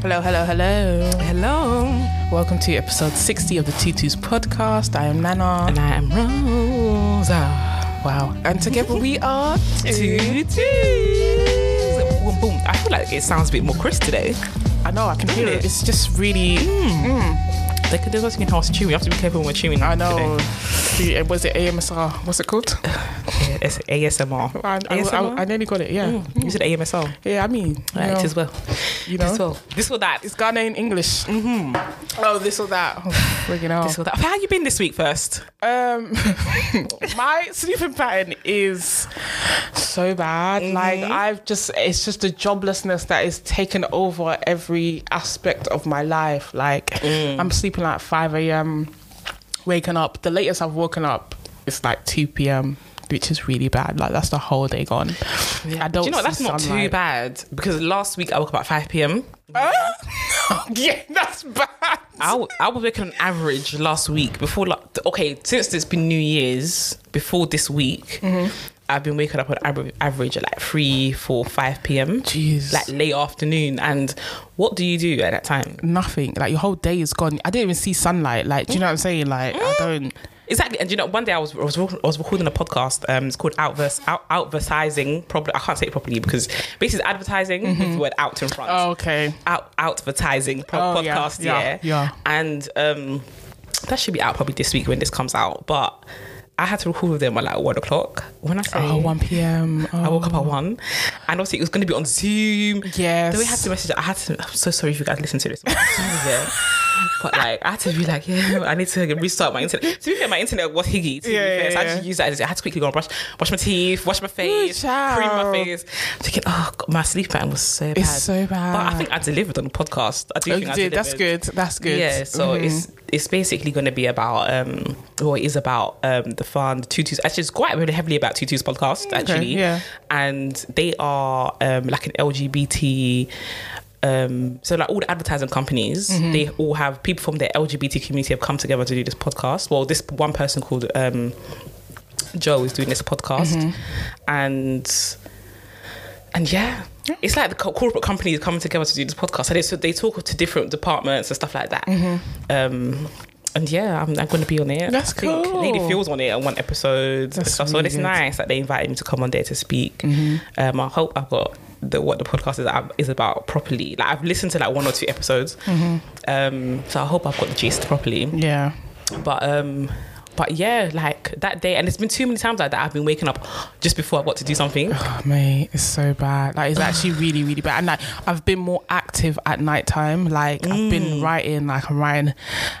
Hello, hello, hello. Hello. Welcome to episode 60 of the Tutus podcast. I am Nana. And I am Rosa. Wow. And together we are Tutus. Boom, boom. I feel like it sounds a bit more crisp today. I know, I can hear it. it? It's just really. Mm. They could do something how it's chewing. We have to be careful when we're chewing. I know. Today. Was it AMSR? What's it called? It's ASMR. I, I, ASMR? I, I nearly got it, yeah. Mm, You said AMSL. Yeah, I mean, Right, know, it as well. you know, This well. This or that. it's Ghanaian English. Mm-hmm. Oh, this or that. Oh, friggin' hell. This or that. How you been this week first? Um, my sleeping pattern is so bad. Mm-hmm. Like I've just, it's just a joblessness that is taken over every aspect of my life. Like Mm. I'm sleeping at 5 a.m., waking up. The latest I've woken up is like 2 p.m., which is really bad. Like that's the whole day gone. I don't. Do you know what? That's not too bad because last week I woke up at 5 p.m. Huh? yeah, that's bad. I, w- I was working on average last week before like okay since it's been New Year's before this week Mm-hmm. I've been waking up on average, average at like 3 4 5 p.m Jeez. like late afternoon and what do you do at that time Nothing. Like your whole day is gone. I didn't even see sunlight. Like, do you know what I'm saying? Like, I don't. Exactly and you know one day I was I was, I was recording a podcast um it's called outverse out advertising probably I can't say it properly because basically advertising with the word out in front Oh, okay. out advertising pro- Oh, podcast yeah, yeah, yeah. and um that should be out probably this week when this comes out but I had to record with them at like one o'clock when I say Oh, 1 p.m. Oh. I woke up at one and obviously it was going to be on Zoom Yes. then we had to message I had to I'm so sorry if you guys listen to this but like I had to be like yeah I need to restart my internet to be fair my internet was higgy to Yeah, be fair so I just used that as- I had to quickly go and brush wash my teeth wash my face child. cream my face I'm thinking oh God, my sleep pattern was so bad It's so bad. but I think I delivered on the podcast. I do Oh, think you I did. That's good. That's good. Yeah, so Mhm. it's it's basically going to be about um, well, it is about um the fun the tutus. Actually, it's quite really heavily about tutus podcast actually. yeah. and they are um like an LGBT. Um, so like all the advertising companies, Mm-hmm. they all have people from their LGBT community have come together to do this podcast. Well, this one person called um, Joe is doing this podcast, Mm-hmm. and and yeah, it's like the co- corporate companies coming together to do this podcast. And they, so they talk to different departments and stuff like that. Um, and yeah, I'm, I'm going to be on it. Mm-hmm. That's I think cool. Lady Phyll's on it on one episode. and That's stuff. really so it's good. Mm-hmm. nice that they invited me to come on there to speak. Um, I hope I've got the what the podcast is is about properly. Like I've listened to like one or two episodes. Mm-hmm. Um, so I hope I've got the gist properly. Yeah. But um, but yeah, like that day, and it's been too many times like that. I've been waking up just before I've got to do something. Oh, mate, it's so bad. Like, it's actually really, really bad. And like, I've been more active at night time. Like, I've Mm. been writing. Like, I'm writing,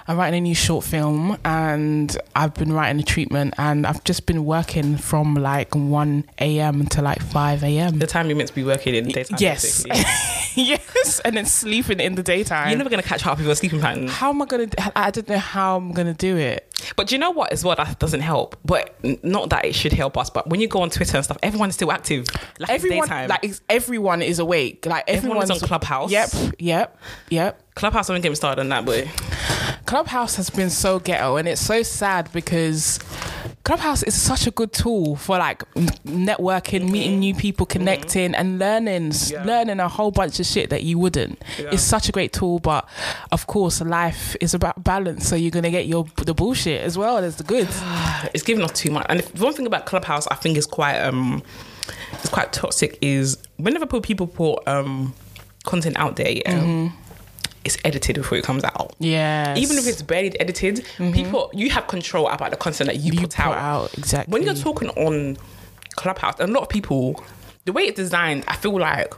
I'm writing a new short film, and I've been writing a treatment, and I've just been working from like 1 a.m. to like 5 a.m. The time you're meant to be working in the daytime. Yes, yes, and then sleeping in the daytime. You're never gonna catch up with your sleeping pattern. how am I gonna? I don't know how I'm gonna do it. But do you know what as well that doesn't help. But not that it should help us. But when you go on Twitter and stuff, everyone's still active. Like everyone, daytime. like everyone is awake. Like Everyone everyone's on Clubhouse. Yep, yep, yep. Clubhouse don't get me started on that, boy. Clubhouse has been so ghetto, and it's so sad because Clubhouse is such a good tool for like networking, meeting new people, connecting, and learning, Yeah. learning a whole bunch of shit that you wouldn't. Yeah. It's such a great tool, but of course, life is about balance. So you're gonna get your the bullshit as well as the good. It's giving us too much. And if, one thing about Clubhouse, I think is quite um, it's quite toxic. Is whenever people put um content out there, yeah, it's edited before it comes out. Yeah, Even if it's barely edited, people you have control about the content that you, you put, put out. out exactly When you're talking on Clubhouse, a lot of people, the way it's designed, I feel like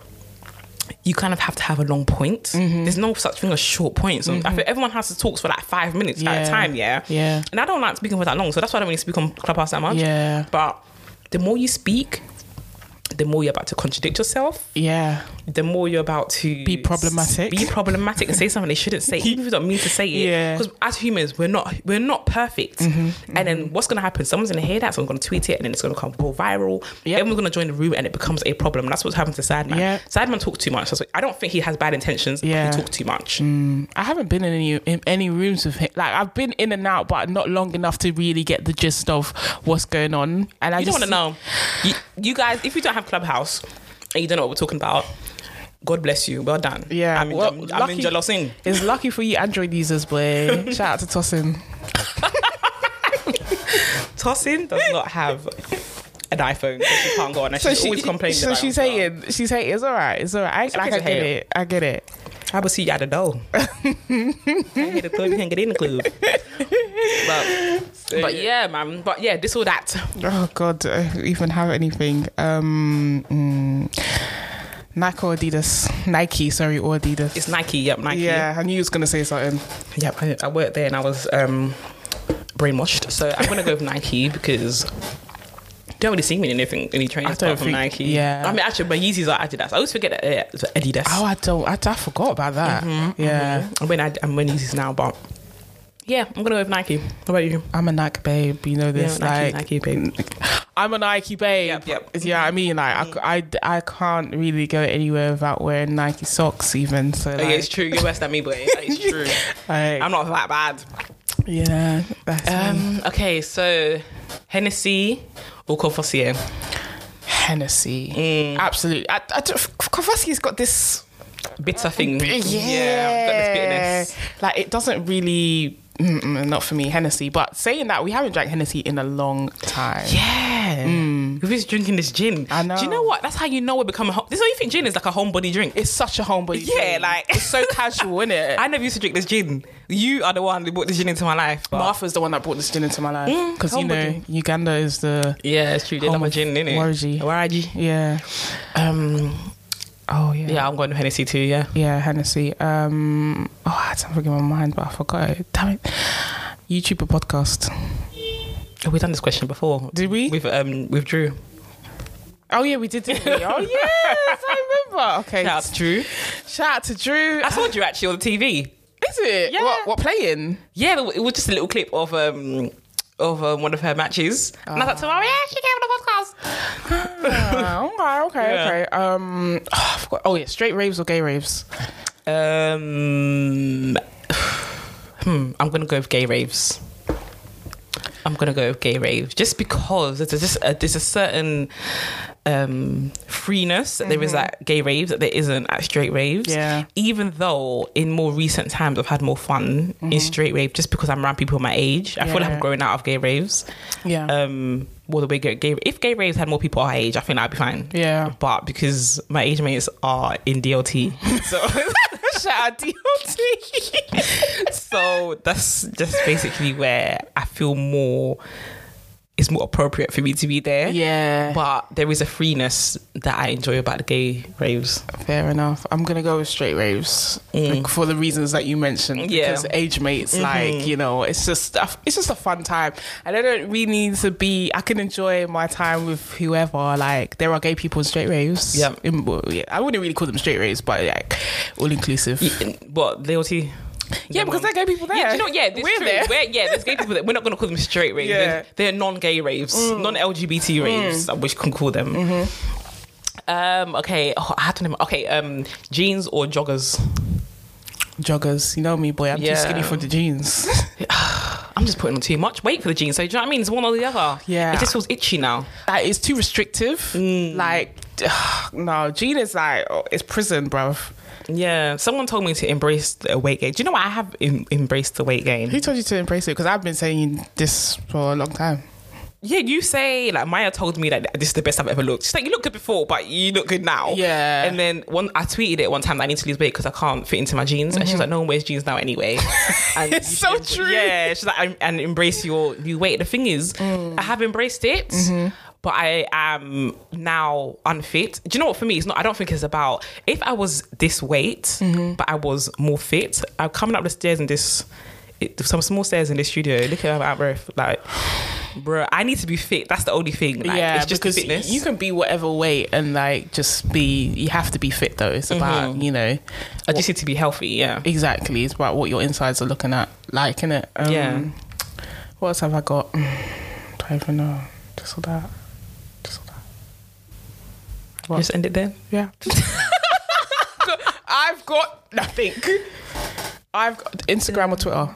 you kind of have to have a long point. Mm-hmm. There's no such thing as short points. So I feel everyone has to talk for like five minutes at a time, yeah? Yeah. And I don't like speaking for that long, so that's why I don't really speak on Clubhouse that much. Yeah. But the more you speak, the more you're about to contradict yourself, yeah, the more you're about to Be problematic. be problematic, and say something they shouldn't say, even if you don't mean to say it. Yeah. Mm-hmm. Because as humans, we're not we're not perfect. And then what's gonna happen? Someone's gonna hear that, someone's gonna tweet it, and then it's gonna come go viral. Yep. Everyone's gonna join the room, and it becomes a problem. That's what's happened to Sadman. Yeah. Sideman talks too much. I don't think he has bad intentions. Yeah. he talks too much. I haven't been in any in any rooms with him. Like I've been in and out, but not long enough to really get the gist of what's going on. And I You just don't want to know. You, you guys, if you don't have Clubhouse and you don't know what we're talking about, God bless you. Well done. Yeah, I'm in, well, I'm, I'm in. It's lucky for you Android users, boy. Shout out to Tosin. Tosin does not have an iPhone, so she can't go on. And she's always complaining so she's hating. She's hating. It's all right. It's all right. I, like, I get it. I get it. I will see you at the door. I hate the club. You can't get in the club. but, but yeah, man. But yeah, this or that. Oh God, I even have anything. Um, mm, Nike or Adidas? Nike, sorry, or Adidas. It's Nike. Yep, Nike. yeah, I knew you was gonna say something. Yep. I, I worked there and I was um, brainwashed. So I'm gonna go with Nike because. Don't really see me in anything, any trainers I don't apart from think- Nike. yeah. I mean, actually, my Yeezys are Adidas. I always forget that uh, it's Adidas. Oh, I don't. I, I forgot about that. Mm-hmm, yeah, I'm wearing, I'm wearing Yeezys now, but yeah, I'm gonna go with Nike. How about you? I'm a Nike babe. You know this. Yeah, Nike, like, Nike, babe. I'm a Nike babe. Yep, yep. Yeah, I mean, like, I c- I, I, can't really go anywhere without wearing Nike socks, even. So, Oh, like, yeah, it's true. You're worse than me, but it's true. like, I'm not that bad. yeah, that's me. Um, okay, so Hennessy or Courvoisier? Hennessy. Mm. Absolutely. I, I, Kovaski's got this Bitter thing. Yeah, I've got this bitterness. Like it doesn't really, mm, mm, not for me, Hennessy. But saying that, we haven't drank Hennessy in a long time. Yeah. We're just drinking this gin. I know. Do you know what? That's how you know we're becoming. Home- this is you think gin is like a homebody drink. It's such a homebody. Yeah, drink. like- it's so casual, isn't it? I never used to drink this gin. You are the one who brought this gin into my life. but- Martha's the one that brought this gin into my life Mm, because you know. Uganda is the yeah, it's true. They love a gin, innit? Waragi. Waragi. yeah. Um, Oh yeah. yeah, I'm going to Hennessy too. Yeah. Yeah, Hennessy. Um, oh, I had something in my mind, but I forgot it. Damn it. YouTuber podcast. Oh, We've done this question before. Did we? With um with Drew. Oh yeah, we did, didn't we? Oh yes, I remember. Okay. Shout out to Drew. Shout out to Drew. I saw Drew actually on the TV. Is it? Yeah. What, what playing? Yeah, it was just a little clip of um of um, one of her matches, and I thought to oh yeah, she came on the podcast. Ah, okay, okay, Yeah. okay. Um, oh. Oh yeah, straight raves or gay raves? Um, hmm, I'm gonna go with gay raves. I'm gonna go with gay raves just because there's just a, there's a certain um, freeness that there is at gay raves that there isn't at straight raves. Yeah. Even though in more recent times I've had more fun in straight rave just because I'm around people my age. I feel like I'm growing out of gay raves. Yeah. Um, well, the way gay, if gay raves had more people our age, I think I'd be fine. Yeah. But because my age mates are in DLT, so Shout out DLT. so that's just basically where I feel more. It's more appropriate for me to be there. yeah. But there is a freeness that I enjoy about the gay raves. Fair enough. I'm gonna go with straight raves mm. like, for the reasons that you mentioned. Yeah. Because age mates, mm-hmm. like you know, it's just stuff, it's just a fun time, and I don't really need to be. I can enjoy my time with whoever. Like there are gay people in straight raves. Yeah. In- well, yeah. I wouldn't really call them straight raves, but like all inclusive. What DLT? Yeah, because they're gay people there. Yeah, do you know, yeah, this we're true. there. We're, yeah, there's gay people that we're not going to call them straight raves. Yeah. Mm. They're, they're non-gay raves, non-LGBT raves, which can call them. Mm-hmm. Um, okay, oh, I had to name. Okay, um, jeans or joggers. Joggers, you know me, boy. I'm Yeah. too skinny for the jeans. I'm just putting on too much weight for the jeans. So do you know what I mean? It's one or the other. Yeah. it just feels itchy now. like it's too restrictive. Like no, jean is like oh, it's prison, bruv. Yeah, someone told me to embrace the weight gain. Do you know what? I have em- embraced the weight gain. Who told you to embrace it? Because I've been saying this for a long time. Yeah, you say like Maya told me that this is the best I've ever looked. She's like, you look good before, but you look good now. Yeah. And then one, I tweeted it one time that I need to lose weight because I can't fit into my jeans, and she's mm-hmm. like, no one wears jeans now anyway. And It's so should- true. Yeah, she's like, and embrace your new weight. The thing is, mm. I have embraced it. Mm-hmm. But I am now unfit. Do you know what? For me, it's not. I don't think it's about if I was this weight, but I was more fit. I'm coming up the stairs in this, it, some small stairs in this studio. Look at my breath, like, bro. I need to be fit. That's the only thing. Like, yeah, it's just because fitness. you can be whatever weight and like just be. You have to be fit though. It's about you know I just need to be healthy. Yeah. exactly. It's about what your insides are looking at, like in it. Um, Yeah. What else have I got? Don't even know. Just all that. Just all. What? Just end it there. Yeah. I've got nothing. I've got Instagram or Twitter.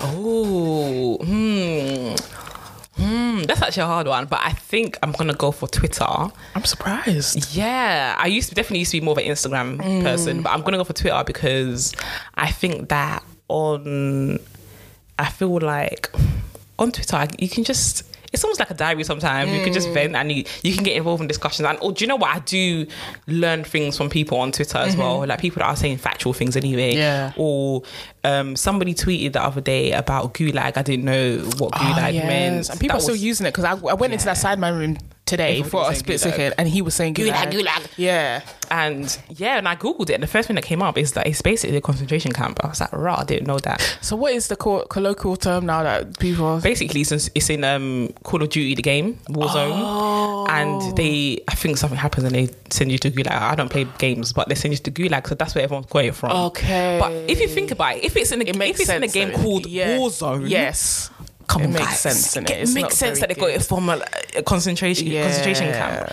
Oh, hmm. Hmm, that's actually a hard one, but I think I'm gonna go for Twitter. I'm surprised. Yeah, I used to definitely used to be more of an Instagram person, but I'm gonna go for Twitter because I think that on, I feel like on Twitter you can just. It's almost like a diary sometimes. You can just vent and you, you can get involved in discussions. And or do you know what? I do learn things from people on Twitter as well. Like people that are saying factual things anyway. Yeah. Or um, somebody tweeted the other day about gulag. I didn't know what gulag Oh, yes. meant. And people That are still was- using it because I, I went into that sideman room today Everybody for a was split saying second and he was saying gulag. Gulag, gulag. Yeah. And yeah, and I googled it, and the first thing that came up is that it's basically a concentration camp. I was like, "Rah, I didn't know that." So what is the co- colloquial term now that people? Basically, since it's in um, Call of Duty, the game Warzone, Oh. and they, I think something happens and they send you to Gulag. I don't play games, but they send you to Gulag, so that's where everyone's got it from. Okay. But if you think about it, if it's in a, It if it's in a game though. called Yeah. Warzone, Yes. Come It on, makes guys. sense, innit? It makes sense that they got it good. from a, a concentration concentration camp.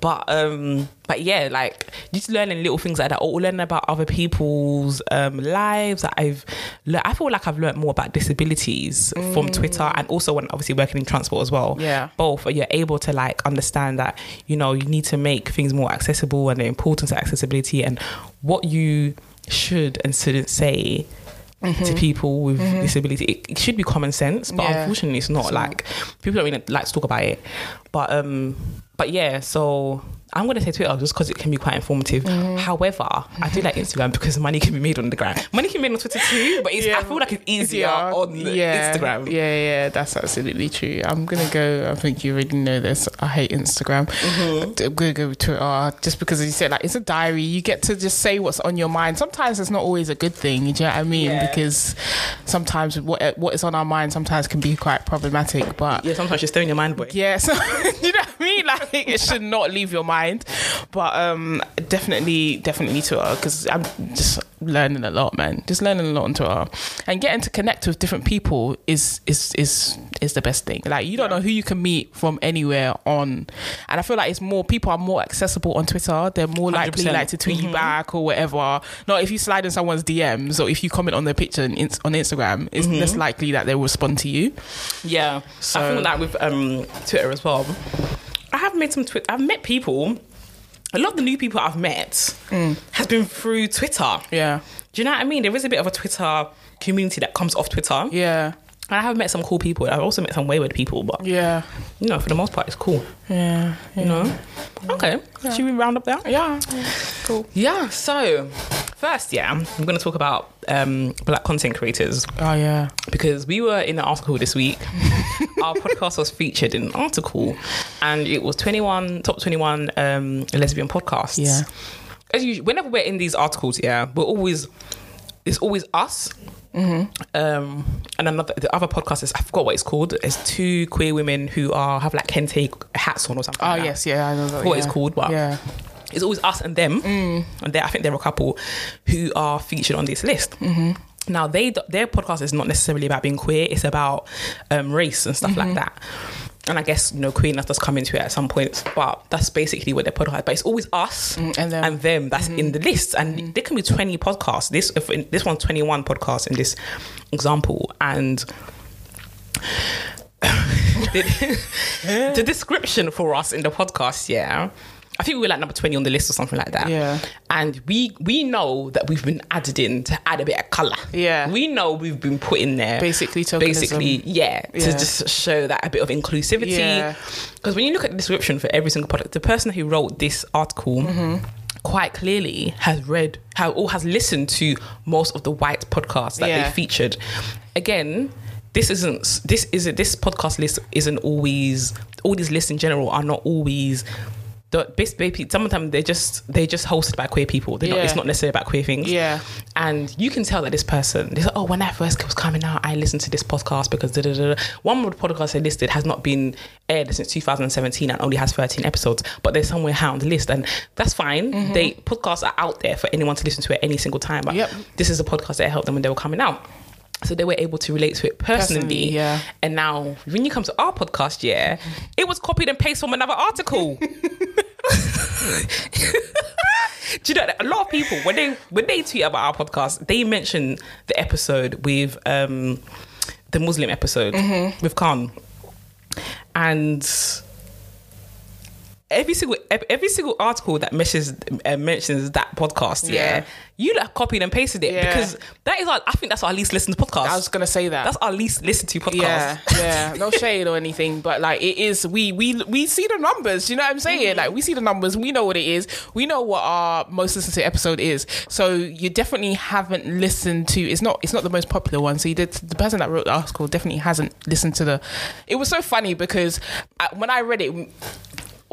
But um, but yeah, like just learning little things like that, or learning about other people's um lives. That I've, le- I feel like I've learned more about disabilities from Twitter, and also when obviously working in transport as well. Mm. Yeah. both. You're able to like understand that you know you need to make things more accessible and the importance of accessibility and what you should and shouldn't say. To people with disability, it, it should be common sense, but Mm-hmm. Yeah. unfortunately, it's not. like people don't really like to talk about it. But um, but yeah, so I'm gonna say Twitter just because it can be quite informative. Mm-hmm. However, I do like Instagram because money can be made on the gram. Money can be made on Twitter too, but it's, I feel like it's easier on yeah. Instagram. Yeah, yeah, that's absolutely true. I'm gonna go. I think you already know this. I hate Instagram. Mm-hmm. I'm gonna go with Twitter just because, as you said, like it's a diary. You get to just say what's on your mind. Sometimes it's not always a good thing. Do you know what I mean? Yeah. Because sometimes what what is on our mind sometimes can be quite problematic. But Yeah, sometimes you're still in your mind, boy. yeah, so you know what I mean? Like it should not leave your mind. But um definitely definitely Twitter because I'm just learning a lot, man. Just learning a lot on Twitter. And getting to connect with different people is is is is the best thing. Like you don't know who you can meet from anywhere on and I feel like it's more people are more accessible on Twitter. They're more likely 100%. like to tweet you back or whatever. Not if you slide in someone's DMs or if you comment on their picture on Ins- on Instagram, it's less likely that they will respond to you. Yeah, I So- think that with um, Twitter as well. I have met some Twitter. I've met people. A lot of the new people I've met mm. has been through Twitter. Yeah. Do you know what I mean? There is a bit of a Twitter community that comes off Twitter. Yeah. And I have met some cool people. I've also met some wayward people, but Yeah. you know, for the most part, it's cool. Yeah. You know. Okay. Should we round up there? Yeah. Cool. Yeah. So, first, yeah, I'm going to talk about um, black content creators Oh yeah. because we were in an article this week. Our podcast was featured in an article, and it was 21 top 21 um, lesbian podcasts. Yeah. As usual, whenever we're in these articles, yeah, we're always it's always us. Um, and another the other podcast is I forgot what it's called. It's two queer women who are have like kente hats on or something. Oh like that. yes, yeah, I know that. What yeah. it's called, but yeah, it's always us and them, mm. and I think there are a couple who are featured on this list. Mm-hmm. Now, they their podcast is not necessarily about being queer; it's about um, race and stuff like mm-hmm. that. And I guess you know queerness does come into it at some points, but that's basically what their podcast. Is. But it's always us mm, and them. and them that's in mm-hmm. the list, and there can be twenty podcasts. This if this one's twenty one podcasts in this example, and. the, the description for us in the podcast, yeah. I think we were like number 20 on the list or something like that. Yeah. And we we know that we've been added in to add a bit of colour. Yeah. We know we've been put in there. Basically tokenism. Basically, yeah, To just show that a bit of inclusivity. Yeah. Because when you look at the description for every single product, the person who wrote this article Mm-hmm. quite clearly has read how or has listened to most of the white podcasts that Yeah. they featured. Again, this isn't this isn't this podcast list isn't always all these lists in general are not always basically sometimes they're just they're just hosted by queer people. They're not, it's not necessarily about queer things. Yeah. And you can tell that this person, they say, oh, when I first was coming out, I listened to this podcast because da da da. da." One of the podcasts they listed has not been aired since 2017 and only has 13 episodes, but they're somewhere high on the list, and that's fine. Mm-hmm. They podcasts are out there for anyone to listen to at any single time. But Yep. this is a podcast that helped them when they were coming out. So they were able to relate to it personally. Personally, yeah. And now, when you come to our podcast, yeah, it was copied and pasted from another article. Do you know that a lot of people when they when they tweet about our podcast, they mention the episode with um the Muslim episode with Khan. and every single every single article that mentions uh, mentions that podcast, yeah, Yeah. you like copied and pasted it Yeah. because that is our, I think that's our least listened podcast. I was gonna say that. that's our least listened to podcast. yeah, yeah, no shade or anything, but like it is. We we we see the numbers. You know what I'm saying? Mm-hmm. Like we see the numbers. We know what it is. We know what our most listened to episode is. So you definitely haven't listened to. It's not. It's not the most popular one. So you did. The person that wrote the article definitely hasn't listened to the. It was so funny because I, when I read it.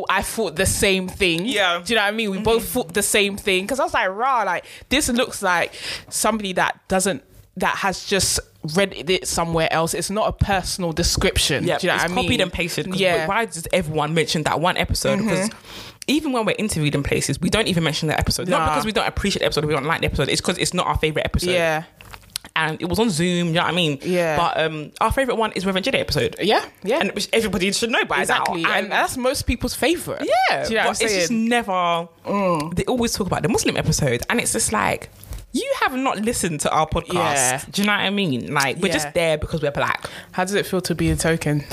I thought the same thing. Yeah. Do you know what I mean? We both thought the same thing because I was like, rah, like this looks like somebody that doesn't that has just read it somewhere else. It's not a personal description. Yeah, Do you know it's what I mean? copied and pasted. Yeah. Mm-hmm. Why does everyone mention that one episode? Because even when we're interviewed in places, we don't even mention that episode. Not because we don't appreciate the episode, we don't like the episode. It's because it's not our favorite episode. Yeah. And it was on Zoom. You know what I mean? Yeah. But um, our favorite one is Reverend Jide episode. Yeah. Yeah. and which everybody should know by exactly. now. And, that's most people's favorite. yeah, Do you know what I'm it's just saying? Mm. never. They always talk about the Muslim episode, and it's just like. You have not listened to our podcast. Yeah. Do you know what I mean? Like we're Yeah. just there because we're black. How does it feel to be a token?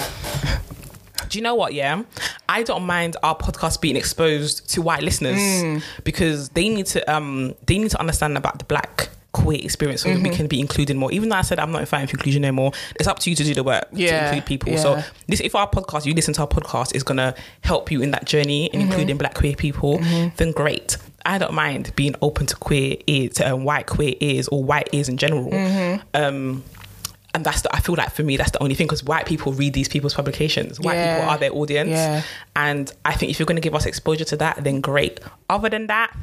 Do you know what? Yeah, I don't mind our podcast being exposed to white listeners Mm. because they need to um they need to understand about the black queer experience so Mm-hmm. we can be included more. Even though I said I'm not fighting for inclusion anymore, it's up to you to do the work to include people. yeah. So this, if our podcast, you listen to our podcast, is gonna help you in that journey in Mm-hmm. including black queer people, then great. I don't mind being open to queer ears, to um, white queer ears or white ears in general. Mm-hmm. Um, and that's the, I feel like for me that's the only thing because white people read these people's publications. White Yeah. people are their audience, Yeah. and I think if you're going to give us exposure to that, then great. Other than that,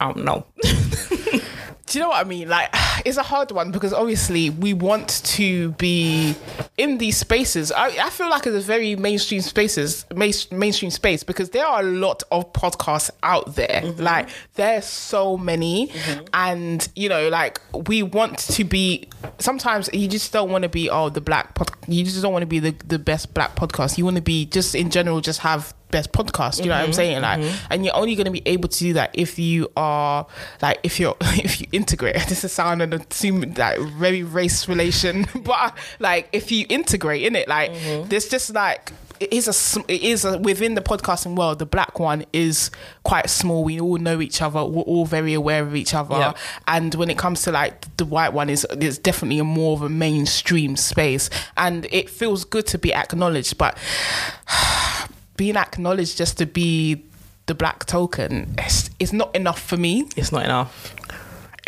I don't know. Do you know what I mean? Like, it's a hard one because obviously we want to be in these spaces. I, I feel like it's a very mainstream spaces, main, mainstream space because there are a lot of podcasts out there. Mm-hmm. Like, there's so many, mm-hmm. and you know, like we want to be. Sometimes you just don't want to be oh the black pod. You just don't want to be the the best black podcast. You want to be just in general, just have best podcast. You know what I'm mm-hmm, saying? Like, mm-hmm. and you're only going to be able to do that if you are like if you're if you integrate. This is sounding a seem like very race relation, but like if you integrate in it, like mm-hmm. there's just like. It is a it is a, within the podcasting world. The black one is quite small. We all know each other. We're all very aware of each other. Yeah. And when it comes to like the white one, is it's definitely a more of a mainstream space, and it feels good to be acknowledged. But being acknowledged just to be the black token it's, it's not enough for me It's not enough.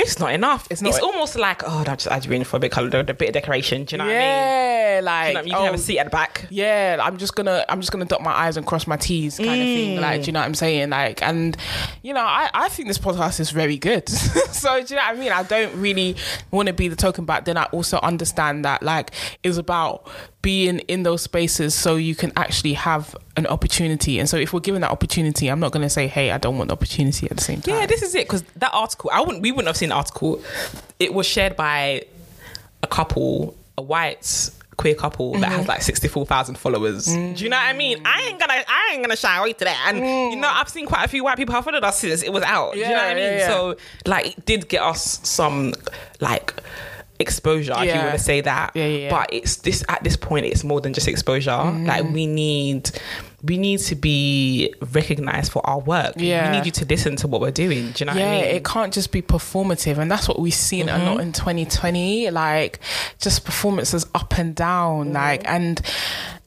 It's not enough. It's, not- it's almost like oh, I just add you for a bit color, a bit of decoration. Do you know what I mean? yeah like you, know I mean? you can have oh, a seat at the back. yeah i'm just gonna i'm just gonna dot my i's and cross my t's kind of thing Mm. like do you know what i'm saying like and you know i i think this podcast is very good so do you know what i mean i don't really want to be the token but then i also understand that like it's about being in those spaces so you can actually have an opportunity and so if we're given that opportunity i'm not going to say hey i don't want the opportunity at the same time Yeah, this is it because that article, I wouldn't, we wouldn't have seen the article. It was shared by a couple, a white queer couple that has mm-hmm. like sixty four thousand followers. Do you know what I mean? I ain't gonna, I ain't gonna shy away to that. And you know, I've seen quite a few white people have followed us since it was out. Do you know what I mean? yeah, yeah. So like, it did get us some like exposure if you want to say that Yeah, yeah, yeah. but it's this at this point it's more than just exposure Mm-hmm. like we need we need to be recognized for our work Yeah. we need you to listen to what we're doing. Do you know yeah, what I mean? it can't just be performative, and that's what we've seen a lot in 2020. Like, just performances up and down, like, and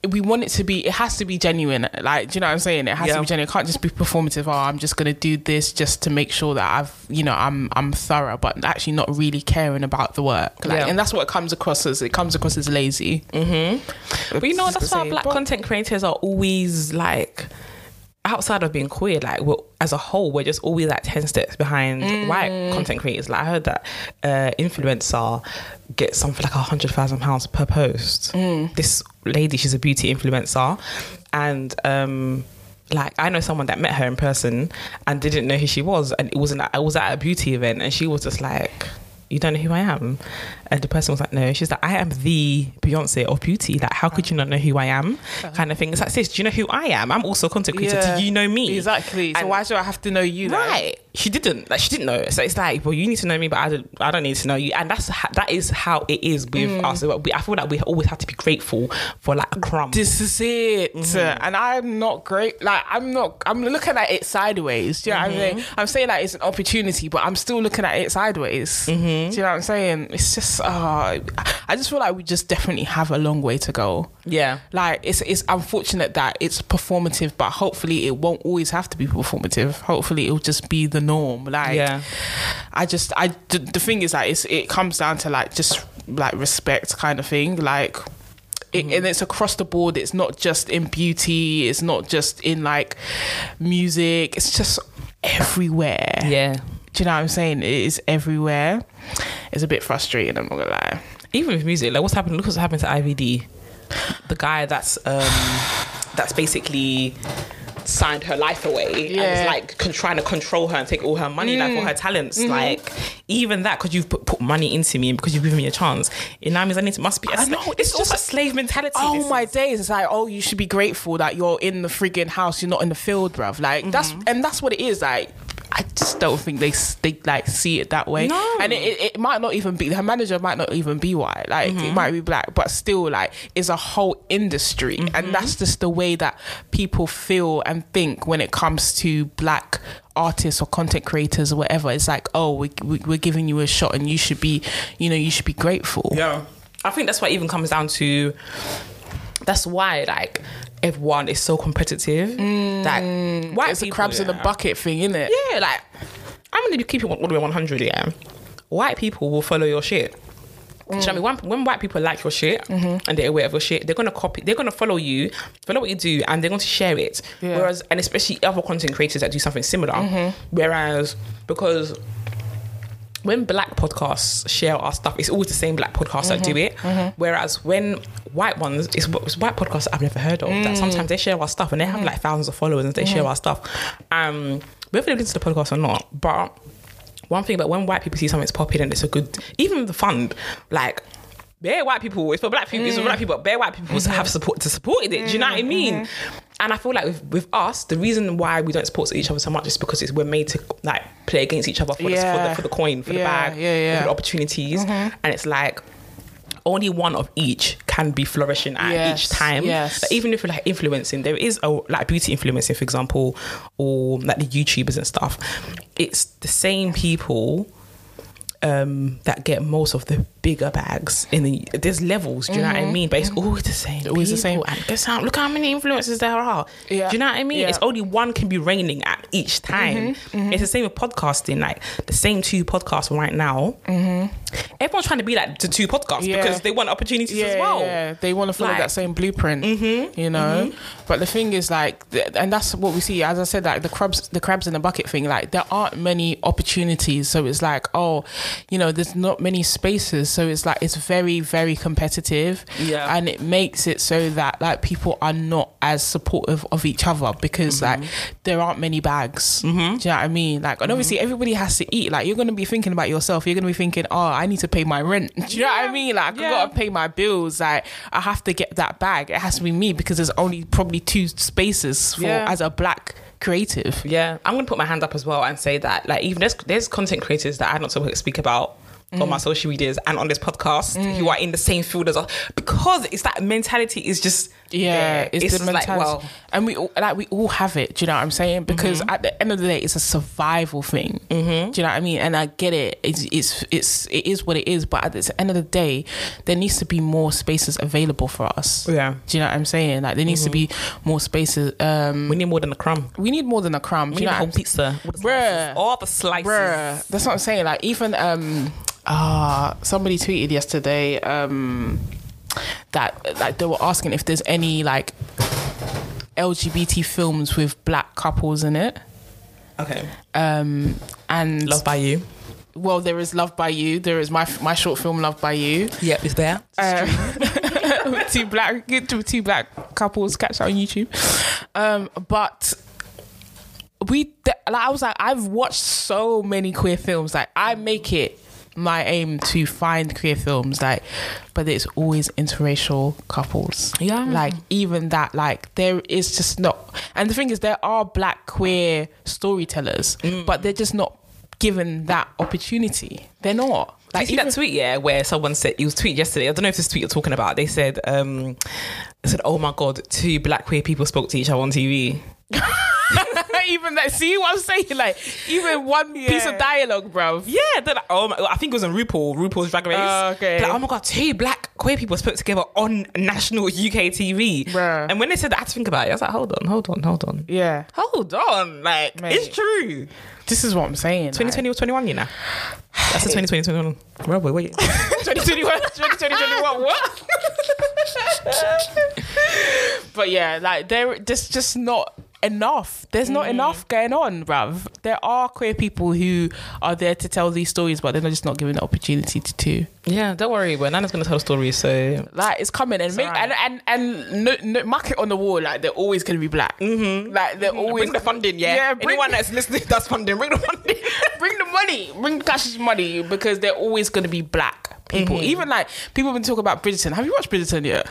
we want it to be. It has to be genuine. Like, do you know what I'm saying? It has Yeah. to be genuine. It can't just be performative. Oh, I'm just gonna do this just to make sure that I've, you know, I'm I'm thorough, but actually not really caring about the work. Like, Yeah. and that's what it comes across as. It comes across as lazy. But you know, that's why black but- content creators are always like outside of being queer, like we're, as a whole, we're just always like ten steps behind Mm. white content creators. Like I heard that uh, influencer gets something like a hundred thousand pounds per post. Mm. This lady, she's a beauty influencer, and um, like I know someone that met her in person and didn't know who she was, and it wasn't. I was at a beauty event, and she was just like. You don't know who I am, And the person was like, no. She's like, I am the Beyonce of beauty. Like, how could you not know who I am? Kind of thing. It's like, sis, do you know who I am? I'm also a content creator. Yeah. Do you know me? Exactly. So And- why do I have to know you? then? Right. She didn't. Like she didn't know. So it's like, well, you need to know me, but I don't. I don't need to know you. And that's ha- that is how it is with Mm. us. I feel like we always have to be grateful for like a crumb. This is it. Mm-hmm. And I'm not great. Like, I'm not, I'm looking at it sideways. Do you know what I'm saying? Mm-hmm. I'm saying that it's an opportunity, but I'm still looking at it sideways. Mm-hmm. Do you know what I'm saying? It's just, uh, I just feel like we just definitely have a long way to go. yeah. Like, it's, it's unfortunate that it's performative, but hopefully it won't always have to be performative. Hopefully it'll just be the norm. Like, Yeah. I just I the, the thing is that it's, it comes down to like just like respect kind of thing like it, Mm-hmm. and it's across the board it's not just in beauty it's not just in like music it's just everywhere Yeah. Do you know what I'm saying it is everywhere it's a bit frustrating I'm not gonna lie Even with music, like what's happened? Look what's happened to IVD. The guy that's um that's basically signed her life away and Yeah. is like con- trying to control her and take all her money like all her talents like even that because you've put, put money into me and because you've given me a chance it now means I need to must be a I sla- know, it's, it's just a slave mentality Oh This my is- days! It's like, oh, you should be grateful that you're in the frigging house. You're not in the field, bruv. Like that's Mm-hmm. and that's what it is. Like I just don't think they they like see it that way. No. And it, it, it might not even be her manager might not even be white. Like Mm-hmm. it might be black, but still, like it's a whole industry, Mm-hmm. and that's just the way that people feel and think when it comes to black artists or content creators or whatever. It's like, oh, we, we, we're giving you a shot, and you should be, you know, you should be grateful. Yeah. I think that's why it even comes down to that's why like everyone is so competitive. Like white It's the people, crabs in the bucket thing, isn't it? Yeah, like I'm gonna keep it all the way 100. Yeah, white people will follow your shit. Do you know what I mean? When, when white people like your shit Mm-hmm. and they're aware of your shit, they're gonna copy. They're gonna follow you, follow what you do, and they're going to share it. Yeah. Whereas, and especially other content creators that do something similar. Mm-hmm. Whereas, because when black podcasts share our stuff, it's always the same black podcasts that do mm-hmm. it. Mm-hmm. Whereas when white ones, it's, it's white podcasts I've never heard of. That mm. sometimes they share our stuff and they have mm-hmm. like thousands of followers and they share our stuff. Um, whether they listen to the podcast or not, but one thing about when white people see something's popping and it's a good, even the fund, like. Bare white people, it's for black people, it's for black people, but bare white people have support to support it. Do you know what I mean? And I feel like with, with us, the reason why we don't support each other so much is because it's, we're made to like play against each other for, the, for, the, for the coin, for the bag, yeah, yeah. Mm-hmm. for the opportunities. And it's like only one of each can be flourishing at Yes, each time. yes. Like, even if you're like influencing, there is a like beauty influencing, for example, or like the YouTubers and stuff. It's the same people um, that get most of the bigger bags in the there's levels do you know what I mean but it's always the same Mm-hmm. Always the same. and guess how look how many influencers there are Yeah. do you know what I mean Yeah. Mm-hmm. it's only one can be reigning at each time it's the same with podcasting like the same two podcasts right now everyone's trying to be like the two podcasts Mm-hmm. Yeah. because they want opportunities as well yeah, they want to follow Like- that same blueprint, you know. But the thing is, like, and that's what we see. As I said, like the crabs, the crabs in the bucket thing. Like, there aren't many opportunities, so it's like, oh, you know, there's not many spaces, so it's like it's very, very competitive, Yeah. and it makes it so that like people are not as supportive of each other because like mm-hmm. there aren't many bags. Mm-hmm. Do you know what I mean? Like, and obviously mm-hmm. everybody has to eat. Like, you're gonna be thinking about yourself. You're gonna be thinking, oh, I need to pay my rent. Do you know what I mean? Like, I Yeah. gotta pay my bills. Like, I have to get that bag. It has to be me because there's only probably two spaces for Yeah. as a black creative. Yeah, I'm gonna put my hand up as well and say that like even there's there's content creators that I don't speak about on Mm. my social medias and on this podcast who are in the same field as us because it's that mentality is just Yeah, there. it's, the like well and we all, like we all have it. Do you know what I'm saying? Because Mm-hmm. at the end of the day, it's a survival thing. Mm-hmm. Do you know what I mean? And I get it. It's it's it's it is what it is. But at the end of the day, there needs to be more spaces available for us. Yeah. Mm-hmm. Do you know what I'm saying? Like there needs to be more spaces. Um, we need more than a crumb. we need more than a crumb. We Do you need know a whole pizza. All the Bruh. All the slices. Bruh, that's what I'm saying. Like even um uh somebody tweeted yesterday um that like they were asking if there's any like LGBT films with black couples in it. Okay. Um and Love by you. well there is Love by You, there is my my short film Love by You. Yep, it's there. Um, two black two black couples catch that on YouTube. Um but we like I was like I've watched so many queer films like I make it my aim to find queer films like but it's always interracial couples Yeah. like even that like there is just not and the thing is there are black queer storytellers Mm. but they're just not given that opportunity they're not Like, like see even that tweet, yeah, where someone said it was tweet yesterday. I don't know if this tweet you're talking about. They said, um, said, "Oh my god, two black queer people spoke to each other on TV." even that see what I'm saying like even one piece of dialogue bruv Yeah, they're like, oh my, I think it was on RuPaul, RuPaul's Drag Race. Oh, okay. Like, oh my god, two black queer people spoke together on national UK TV. Bruh. And when they said that, I had to think about it. I was like, hold on, hold on, hold on. yeah Hold on, like Mate. it's true. this is what I'm saying like. 2020 or 21, you know. That's the 2020, 21. Well, wait, wait. 2021, 2020, 21, what? but yeah, like there, there's just not enough. There's not mm-hmm. enough going on, bruv. There are queer people who are there to tell these stories, but they're just not given the opportunity to. to. Yeah, don't worry, but Nana's gonna tell a story. So Like it's coming and make, alright. and and and no, no, mark it on the wall. Like they're always going to be black. Mm-hmm. Like they're always bring the funding, yeah. Yeah, bring- Anyone that's listening that's funding, bring the funding. bring the money, bring the cash money because they're always going to be black people. Even like people have been talking about Bridgerton. Have you watched Bridgerton yet?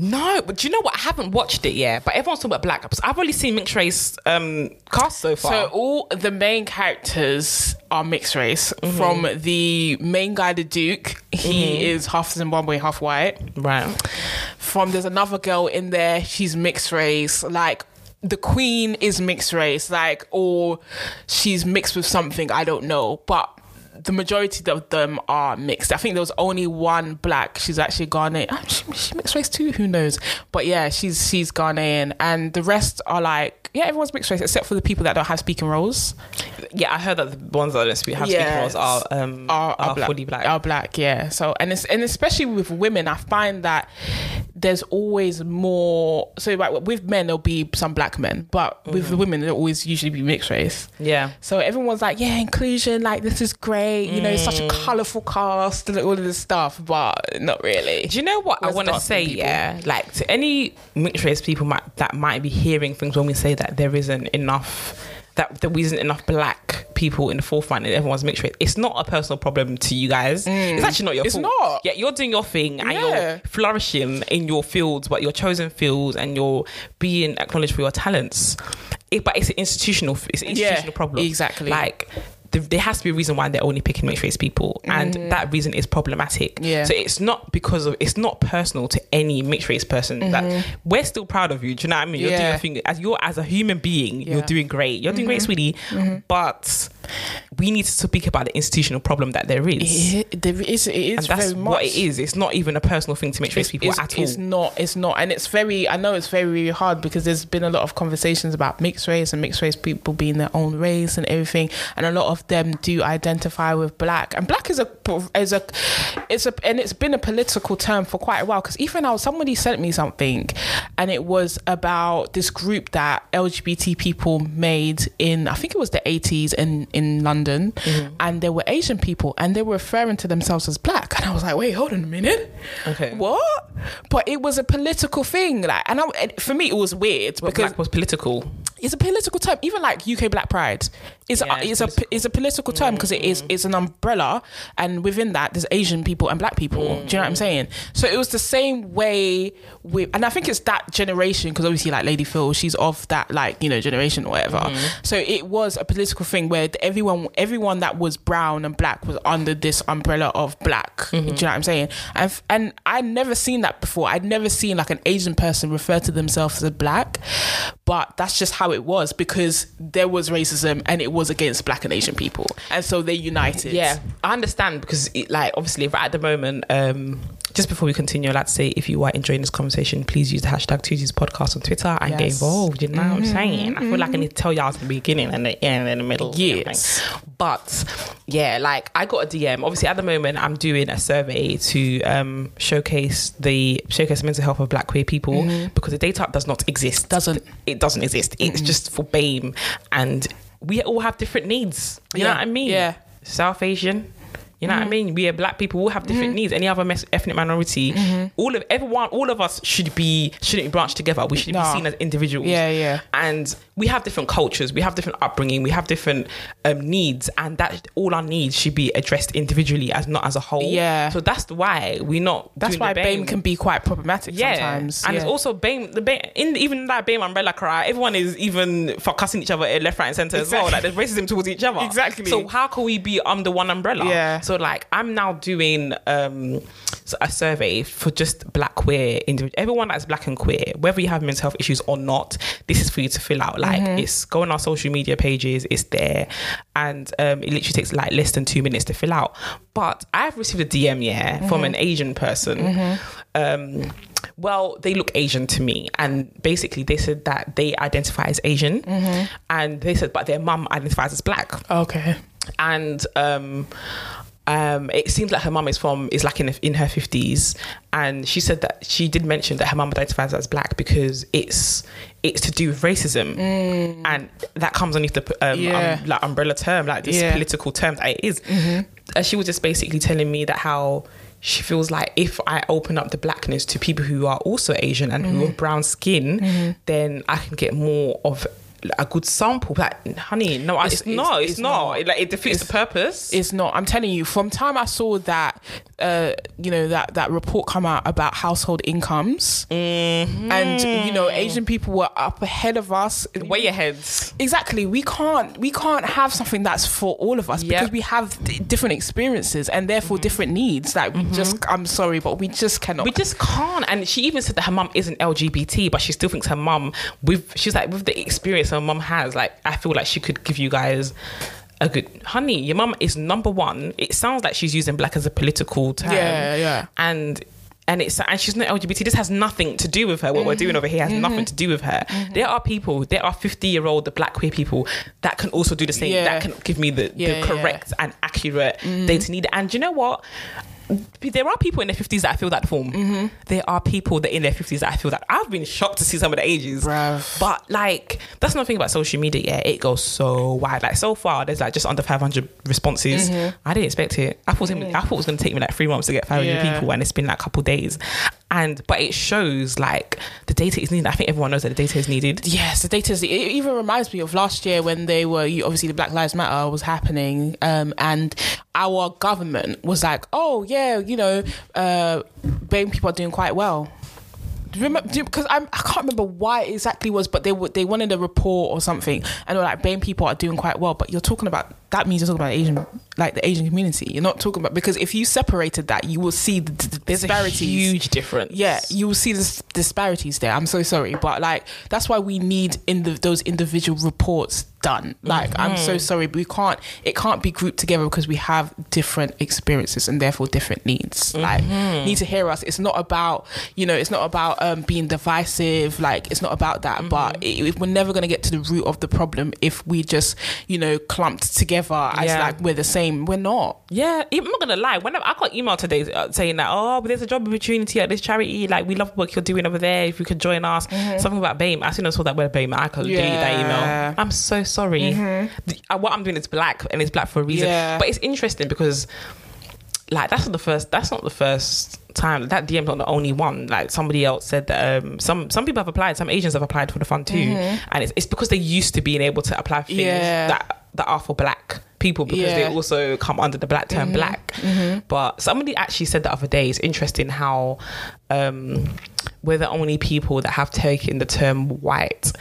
no, but do you know what? I haven't watched it yet, but everyone's talking about black. Because I've only seen mixed race um, cast so far. So all the main characters are mixed race. From the main guy, the Duke, he mm-hmm. is half Zimbabwe, half white. right. From there's another girl in there, she's mixed race. Like the queen is mixed race, like or she's mixed with something I don't know, but. The majority of them are mixed. I think there was only one black. She's actually Ghanaian. Ah, She, she mixed race too. Who knows? But yeah, she's she's Ghanaian, and the rest are like yeah, everyone's mixed race except for the people that don't have speaking roles. Yeah, I heard that the ones that don't speak have speaking roles are um are, are, are black, fully black. Are black, yeah. So and it's and especially with women, I find that there's always more. So like with men, there'll be some black men, but with the women, there'll always usually be mixed race. yeah. So everyone's like, yeah, inclusion, like this is great. You know, such a mm. colorful cast and all of this stuff, but not really. Do you know what I want to say? Yeah, like to any mixed race people might, that might be hearing things when we say that there isn't enough. That there isn't enough black people in the forefront and everyone's mixed race. It's not a personal problem to you guys. It's actually not your Mm. It's fault. not. Yeah, you're doing your thing and Yeah. you're flourishing in your fields, but your chosen fields, and you're being acknowledged for your talents. It, but it's an institutional. It's an Yeah, institutional problem. exactly. Like. Th- There has to be a reason why they're only picking mixed race people, and that reason is problematic. Mm. Yeah. So it's not because of it's not personal to any mixed race person. That we're still proud of you. Do you know what I mean? You're doing Mm-hmm. Your thing as you're as a human being. You're Mm-hmm. doing great. You're doing great, sweetie. But we need to speak about the institutional problem that there is. It, there is, it is and that's very much. what it is. It's not even a personal thing to mixed race people it's, at all. it's not it's not and it's very i know it's very very hard because there's been a lot of conversations about mixed race and mixed race people being their own race and everything and a lot of them do identify with black and black is a is a it's a and it's been a political term for quite a while because even now somebody sent me something and it was about this group that lgbt people made in i think it was the 80s in in london mm-hmm. and there were asian people and they were referring to themselves as black and i was like wait hold on a minute Okay. what? But it was a political thing, like, and, I, for me, it was weird But because black was political. It's a political term. Even like UK Black Pride is Yeah, a, it's it's a political. it's a political term because it is mm. it's an umbrella, and within that there's Asian people and Black people. Do you know what I'm mm. saying? So it was the same way with, and I think it's that generation because obviously like Lady Phyll, she's of that like you know generation or whatever. Mm-hmm. So it was a political thing where everyone everyone that was brown and black was under this umbrella of black. Do you mm-hmm. know what I'm saying? And and I'd never seen that before. I'd never seen like an Asian person refer to themselves as black, but that's just how it was because there was racism and it was against black and Asian people, and so they united. Yeah, I understand because, it, like, obviously, right at the moment, um, just before we continue, I'd like to say if you are enjoying this conversation, please use the hashtag Tuesdays Podcast on Twitter and get Yes. Mm-hmm. involved. You know what I'm saying? I feel like I need to tell y'all at the beginning and the end and the middle. Yes. But yeah, like I got a DM. Obviously, at the moment, I'm doing a survey to um, showcase the showcase the mental health of Black queer people because the data does not exist. Mm-hmm. Doesn't. it doesn't exist? It's just for BAME, and we all have different needs. You know what I mean? Yeah. South Asian, You know what I mm-hmm. mean? We are black people. We have different mm-hmm. needs. Any other mes- ethnic minority, mm-hmm. all of everyone, all of us should be shouldn't be branched together. We should No. be seen as individuals. Yeah, yeah. And we have different cultures. We have different upbringing. We have different um, needs, and that all our needs should be addressed individually, as not as a whole. Yeah. So that's why we're not. That's doing why BAME can be quite problematic yeah, sometimes. and yeah. it's also BAME. The BAME, in even that BAME umbrella cry, everyone is even for cussing each other at left, right, and center as well. Like there's racism towards each other. Exactly. So how can we be under one umbrella? Yeah. So like I'm now doing um a survey for just black queer individuals. Everyone that's black and queer, whether you have mental health issues or not, this is for you to fill out. Like Mm-hmm. it's go on our social media pages, it's there, and um, it literally takes like less than two minutes to fill out. But I've received a DM yeah from Mm-hmm. an Asian person. Um, well, they look Asian to me, and basically they said that they identify as Asian, Mm-hmm. and they said but their mum identifies as black okay. and um um, it seems like her mum is from is like in in her fifties, and she said that she did mention that her mum identifies as black because it's it's to do with racism, and that comes underneath the um, Mm. Yeah. um, like umbrella term, like this Yeah. Mm-hmm. political term that it is. And she was just basically telling me that how she feels like if I open up the blackness to people who are also Asian and Mm-hmm. who have brown skin, then I can get more of a good sample. Like, honey, no, it's, It's- it's- not. It's, it's not. not. It, like, it defeats the purpose. It's not. I'm telling you. From time I saw that, uh, you know that that report come out about household incomes, Mm-hmm. and you know Asian people were up ahead of us. Way ahead. Exactly. We can't we can't have something that's for all of us Yep. because we have d- different experiences and therefore different needs. Like we just I'm sorry, but we just cannot. We just can't. And she even said that her mum isn't LGBT, but she still thinks her mum, with she's like with the experience her mum has, like I feel like she could give you guys a good honey. Your mum is number one. It sounds like she's using black as a political term. Yeah, yeah. And and it's and she's not LGBT. This has nothing to do with her. What we're doing over here has mm-hmm. nothing to do with her. Mm-hmm. There are people, there are 50 year old the black queer people that can also do the same. Yeah. That can give me the, Yeah, the yeah. correct and accurate mm-hmm. data needed. And you know what? There are people in their 50s that I feel that form. Mm-hmm. There are people that in their 50s that I feel that. I've been shocked to see some of the ages. Bruv. But like, that's another thing about social media. Yeah, it goes so wide. Like so far, there's like just under 500 responses. I didn't expect it. I thought, it was- I thought it was going to take me like three months to get 500 Mm-hmm. Yeah. people, and it's been like a couple days. And but it shows like the data is needed. I think everyone knows that the data is needed. Yes, the data. Is, it even reminds me of last year when they were obviously the Black Lives Matter was happening, um, and our government was like, "Oh yeah, you know, uh, BAME people are doing quite well." Remember? Because I can't remember why it exactly was, but they were they wanted a report or something, and they were like, "BAME people are doing quite well," but you're talking about that means you're talking about Asian, like the Asian community. You're not talking about because if you separated that, you will see the, the There's disparities. huge difference. Yeah, you will see the disparities there. I'm so sorry, but like that's why we need in the, those individual reports done. Like I'm so mm-hmm. sorry, but we can't. It can't be grouped together because we have different experiences and therefore different needs. Like mm-hmm. need to hear us. It's not about you know. It's not about um, being divisive. Like it's not about that. But mm-hmm. it, we're never gonna get to the root of the problem if we just you know clumped together as Yeah. like we're the same. We're not. Yeah, I'm not gonna lie. When I, I got email today uh, saying that, oh, but there's a job opportunity at this charity. Like, we love what you're doing over there. If you could join us, something about BAME. As soon as I saw that word BAME, I could delete that email. I'm so sorry. The- uh, what I'm doing is black, and it's black for a reason. Yeah. But it's interesting because, like, that's not the first. That's not the first time. That DM's not the only one. Like somebody else said that um, some some people have applied. Some Asians have applied for the fund too, and it's, it's because they used to being able to apply for things Yeah. that that are for black people because they also come under the black term black. But somebody actually said the other day, it's interesting how um, we're the only people that have taken the term white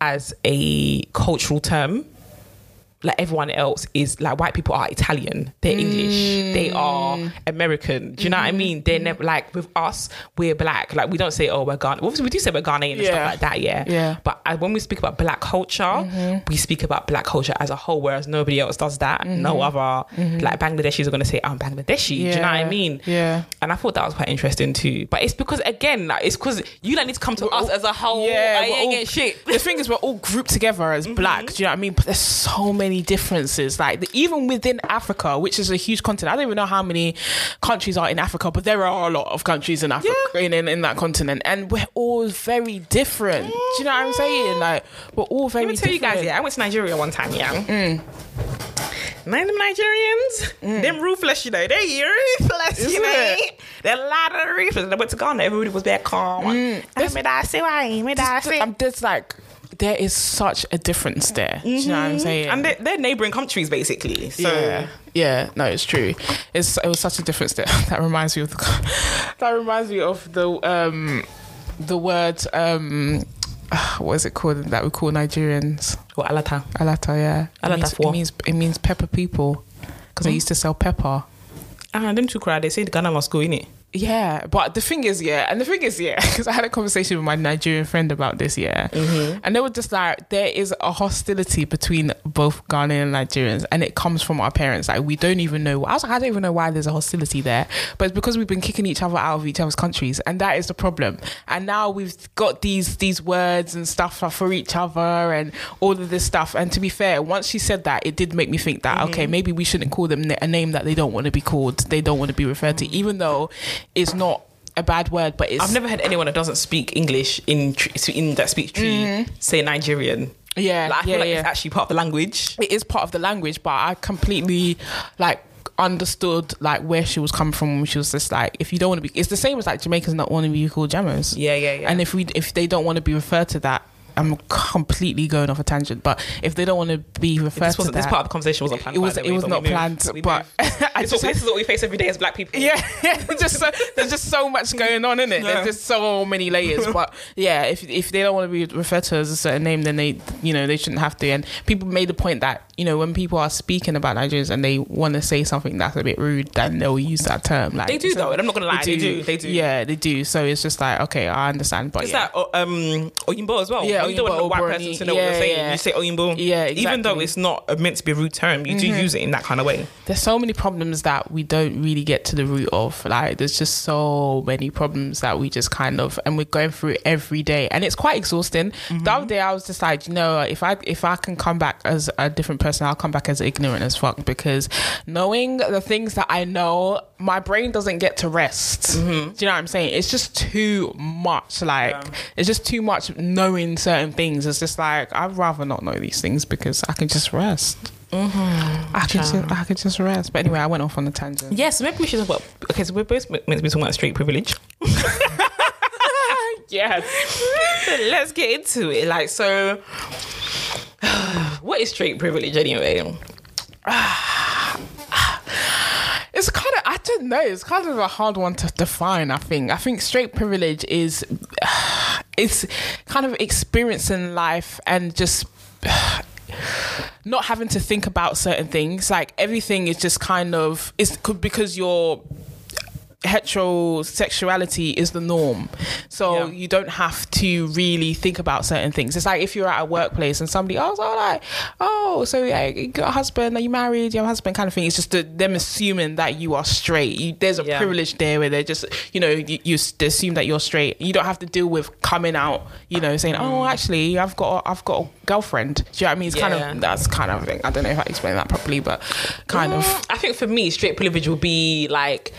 as a cultural term. Like everyone else is like white people are Italian, they're English, they mm. are American. Do you know what I mm-hmm. mean? They're mm-hmm. never like with us, we're black. Like we don't say, oh, we're Ghanaian. Obviously, we do say we're Ghanaian and Yeah. stuff like that, yeah. Yeah. But uh, when we speak about black culture, mm-hmm. we speak about black culture as a whole, whereas nobody else does that. No other like Bangladeshis are going to say, I'm Bangladeshi. Do you know what I mean? Yeah. And I thought that was quite interesting too. But it's because again, like, it's because you don't need to come to us as a whole. Yeah, I ain't all- shit. The thing is, we're all grouped together as black. Do you know what I mean? But there's so many differences. Like the, even within Africa, which is a huge continent. I don't even know how many countries are in Africa, but there are a lot of countries in Africa in, in in that continent, and we're all very different. Do you know what I'm saying? Like we're all very. Let me tell you guys, yeah, I went to Nigeria one time, yeah. Man, them Nigerians, mm. them ruthless, you know. They're ruthless, you Isn't know. it? They're a lot of ruthless. They went to Ghana, everybody was back calm. That's- Me da say why, me da say. Um, there's like there is such a difference there. Do you know what I'm saying? And they're, they're neighboring countries, basically. So, yeah, yeah, no, it's true. It's it was such a difference there. That reminds me of the that reminds me of the um the word um what is it called that we call Nigerians what, Alata? alata yeah it Alata means, for? it means it means pepper people because they used to sell pepper. Ah, them two cry. They say the Ghana must go, innit? Yeah, but the thing is, yeah, and the thing is, yeah, because I had a conversation with my Nigerian friend about this, yeah, mm-hmm. and they were just like, there is a hostility between both Ghanaian and Nigerians, and it comes from our parents. Like, we don't even know. I was like, I don't even know why there's a hostility there, but it's because we've been kicking each other out of each other's countries, and that is the problem. And now we've got these these words and stuff for each other, and all of this stuff. And to be fair, once she said that, it did make me think that okay, mm-hmm. maybe we shouldn't call them a name that they don't want to be called, they don't want to be referred to, even though it's not a bad word, but it's I've never had anyone that doesn't speak English in in that speaks Twi mm-hmm. say Nigerian. yeah, Like, I feel yeah, like yeah. it's actually part of the language. it is part of the language, but I completely like understood like where she was coming from when she was just like if you don't want to be it's the same as like Jamaicans not wanting to be called jammers. Yeah, yeah, yeah. And if we if they don't want to be referred to that I'm completely going off a tangent, but if they don't want to be referred This to that, this part of the conversation wasn't planned. it was the it was not planned, but. I This, is- just this is what we face every day as black people. yeah, yeah. just so, there's just so much going on in it. Yeah. There's just so many layers. But yeah, if if they don't want to be referred to as a certain name, then they you know they shouldn't have to. And people made the point that you know when people are speaking about Nigerians and they want to say something that's a bit rude, then they'll use that term. Like They do though, and I'm not gonna lie, they do, they do. Yeah, they do. So it's just like okay, I understand. But It's yeah. that uh, um Oyinbo as well. Yeah, you don't want white person to know what Yeah, you're saying. yeah. Oh, you say Oyinbo. Yeah, Even though it's not meant to be a rude term, you do mm-hmm. use it in that kind of way. there's so many problems that we don't really get to the root of. Like, there's just so many problems that we just kind of, and we're going through every day, and it's quite exhausting. The other mm-hmm. day, I was just like, you know, if I if I can come back as a different person, I'll come back as ignorant as fuck because knowing the things that I know, my brain doesn't get to rest. Mm-hmm. Do you know what I'm saying? It's just too much. Like, it's just too much knowing certain things. It's just like I'd rather not know these things because I can just rest. Mm-hmm. I could just, I could just rest. But anyway, I went off on a tangent. Yes, maybe we should talk about. Okay, so we're both meant to be talking about straight privilege. yes. Let's get into it. Like, so, what is straight privilege anyway? It's kind of, don't know, it's kind of a hard one to define, I think. I think straight privilege is, it's kind of experiencing life and just not having to think about certain things. Like everything is just kind of, it's because you're, heterosexuality is the norm. So Yeah. you don't have to really think about certain things. It's like if you're at a workplace and somebody oh so like oh so yeah you got a husband are you married? You have a husband? kind of thing. It's just the, them assuming that you are straight. You, there's a Yeah. privilege there where they're just you know you, you assume that you're straight. You don't have to deal with coming out you know saying oh mm. actually I've got a, I've got a girlfriend. Do you know what I mean? It's kind of that's kind of thing I don't know if I explained that properly but kind of. Mm, I think for me, straight privilege will be like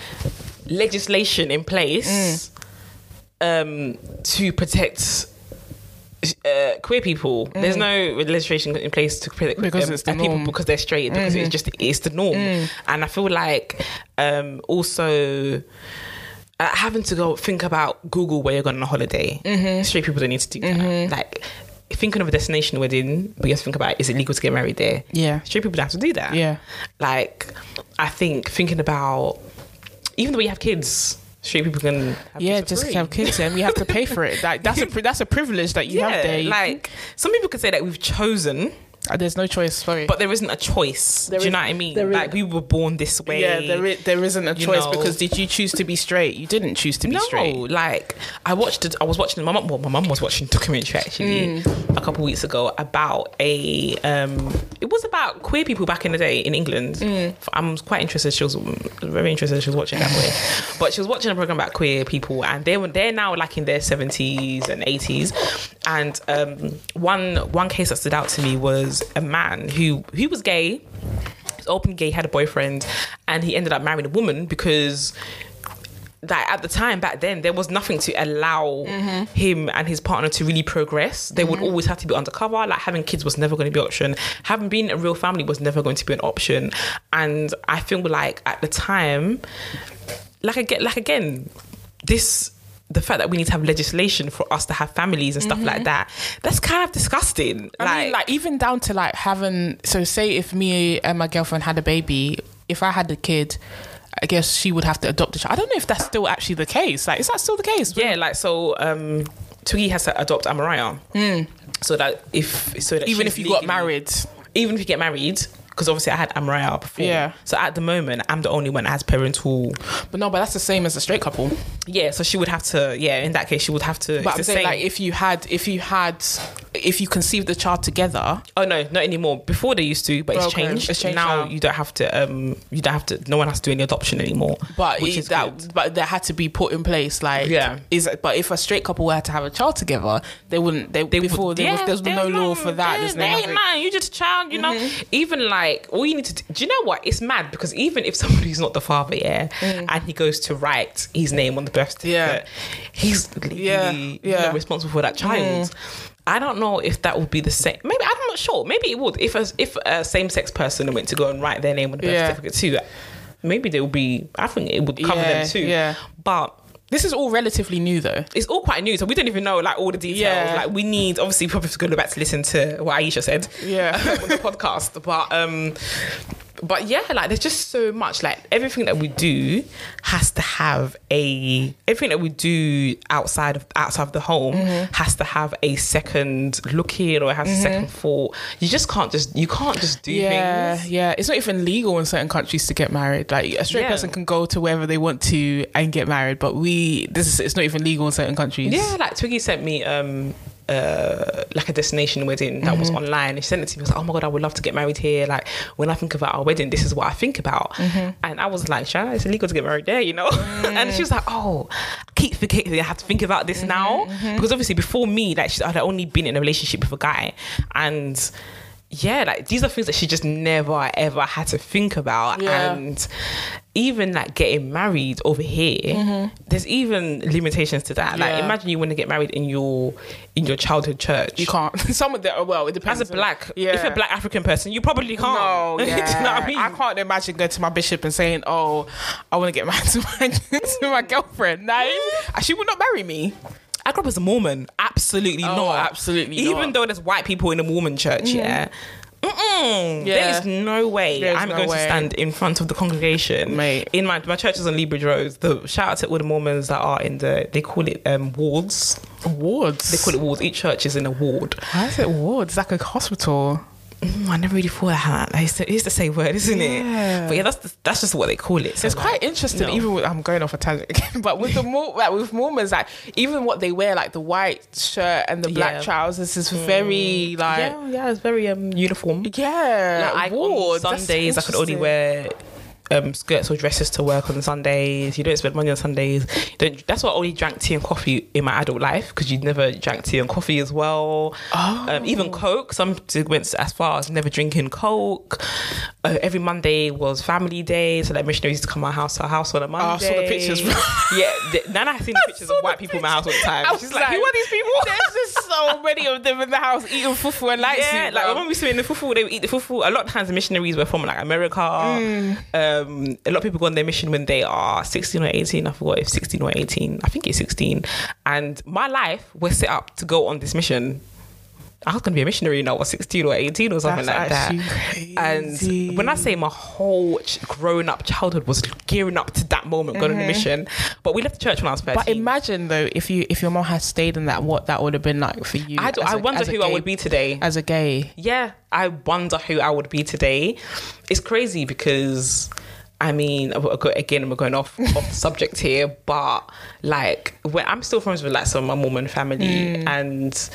legislation in place um, to protect. Uh, queer people, there's no legislation in place to protect Because um, uh, people norm. because they're straight because it's just it's the norm, and I feel like um, also uh, having to go think about Google where you're going on a holiday. Straight people don't need to do that. Like thinking of a destination wedding, but you have to think about is it legal to get married there? Yeah. straight people don't have to do that. Yeah. like I think thinking about even though we have kids, straight people can have yeah, kids just free. have kids and we have to pay for it. Like that's a that's a privilege that you yeah, have there. You- like some people could say that we've chosen, uh, there's no choice. Sorry, but there isn't a choice. There do you is- know what I mean? there is- Like we were born this way. yeah, there is, there isn't a choice know. because did you choose to be straight? You didn't choose to be straight. no, straight. like I watched it. I was watching my mom. Well, my mom was watching a documentary actually Mm. a couple weeks ago about a. um It was about queer people back in the day in England. Mm. I'm quite interested. She was very interested. She was watching that way, but she was watching a program about queer people, and they were they're now like in their 70s and 80s. And um one one case that stood out to me was a man who who was gay. Open gay, had a boyfriend, and he ended up marrying a woman because that at the time back then there was nothing to allow Mm-hmm. him and his partner to really progress. They would always have to be undercover. Like having kids was never going to be an option. Having been a real family was never going to be an option. And I feel like at the time, like again, like again, this the fact that we need to have legislation for us to have families and stuff like that. That's kind of disgusting. Mm-hmm. I mean, like even down to like having. So say if me and my girlfriend had a baby, if I had a kid. I guess she would have to adopt a child. I don't know if that's still actually the case. Like, is that still the case? Yeah, like so. Um, Twiggy has to adopt Amaraya, so that if so that. Even if you got married. even if you get married, because obviously I had Amaraya before. Yeah. So at the moment, I'm the only one that has parental. But no, but that's the same as a straight couple. Yeah. So she would have to. Yeah. In that case, she would have to. But I'm saying same. like if you had if you had if you conceived the child together, Oh no, not anymore. Before they used to, but it's Okay, changed. it's changed now now. you don't have to. Um, you don't have to. No one has to do any adoption anymore. but which it- is that good. but that had to be put in place. Like Yeah. is but if a straight couple were to have a child together, they wouldn't. They, They before would- there was yeah, there's no law for that. There, There's there no nothing. You're just a child, you know. Mm-hmm. Even like all you need to do, do you know what? It's mad because even if somebody's not the father, yeah, mm. and he goes to write his name on the birth certificate, he's legally Yeah, you know, yeah. Responsible for that child. Mm. I don't know if that would be the same. Maybe I'm not sure. Maybe it would. If a, if a same sex person went to go and write their name on the birth Yeah. certificate too, maybe they would be. I think it would cover Yeah, them too. yeah. But This is all relatively new though. it's all quite new, so we don't even know like all the details. Yeah. Like we need obviously probably have to go back to listen to what Aisha said. Yeah. on the podcast. But um but yeah, like there's just so much like everything that we do has to have a everything that we do outside of outside of the home Mm-hmm. has to have a second look in or it has a second thought. You just can't just you can't just do Yeah, things. yeah. It's not even legal in certain countries to get married. Like a straight Yeah. person can go to wherever they want to and get married, but we this is it's not even legal in certain countries. Yeah, like Twiggy sent me um uh like a destination wedding that Mm-hmm. was online. She sent it to me. I was like, oh my god, I would love to get married here. Like when I think about our wedding, this is what I think about. Mm-hmm. And I was like, Shana, it's illegal to get married there, you know. and she was like, oh, I keep forgetting I have to think about this Mm-hmm, now because obviously before me, like she, I'd only been in a relationship with a guy, and yeah, like these are things that she just never ever had to think about. Yeah. And even like getting married over here, there's even limitations to that. Like Mm-hmm. Imagine you want to get married in your in your childhood church. You can't. Some of them, well, it depends. As a black, yeah. if you're a black African person, you probably can't. No, Do you know yeah. what I mean? I can't imagine going to my bishop and saying, "Oh, I want to get married to my to my girlfriend." No, she would not marry me. I grew up as a Mormon. Absolutely Oh, not. absolutely not. Even not. though there's white people in the Mormon church, yeah. Mm-mm. Yeah. There is no way There's I'm no going way. to stand in front of the congregation. Mate. In my my church is on Libridge Road. The shout out to all the Mormons that are in the they call it um, wards. Wards. They call it wards. Each church is in a ward. Why is it wards? It's like a hospital. Mm, I never really thought of that. It's the, it's the same word, isn't it? But yeah, that's the, that's just what they call it. So It's quite interesting. no. Even with, I'm going off a tangent again, but with the Mor- like with Mormons, like even what they wear, like the white shirt and the black Yeah. trousers, is very like yeah, yeah, it's very um uniform. yeah. Like I, on Sundays, I could only wear um, skirts or dresses to work on Sundays. You don't spend money on Sundays. That's why I only drank tea and coffee in my adult life because you never drank tea and coffee as well. Oh. Um, even Coke. Some went as far as never drinking Coke. Uh, every Monday was family day, so like missionaries used to come to my house, our house on a Monday. Oh, I saw the pictures. yeah, the, Nana has seen the pictures of white people in my house all the time. I She's was like, who are these people? There's just so many of them in the house eating fufu and lights. Yeah, like when we used to be in the fufu, they would eat the fufu. A lot of times the missionaries were from like America. Mm. Um, Um, a lot of people go on their mission when they are 16 or 18. I forgot if 16 or 18. I think it's 16. And my life was set up to go on this mission. I was going to be a missionary when I was 16 or 18 or something That's like that. crazy. And when I say my whole ch- grown up childhood was gearing up to that moment, going on a mission. But we left the church when I was 13. Mm-hmm. But imagine though, if you if your mom had stayed in that, what that would have been like for you. I, do- I a- wonder who I would be today. as a gay. yeah, I wonder who I would be today. It's crazy because I mean, again, we're going off off the subject here, but like, when I'm still friends with like some of my Mormon family, Mm. and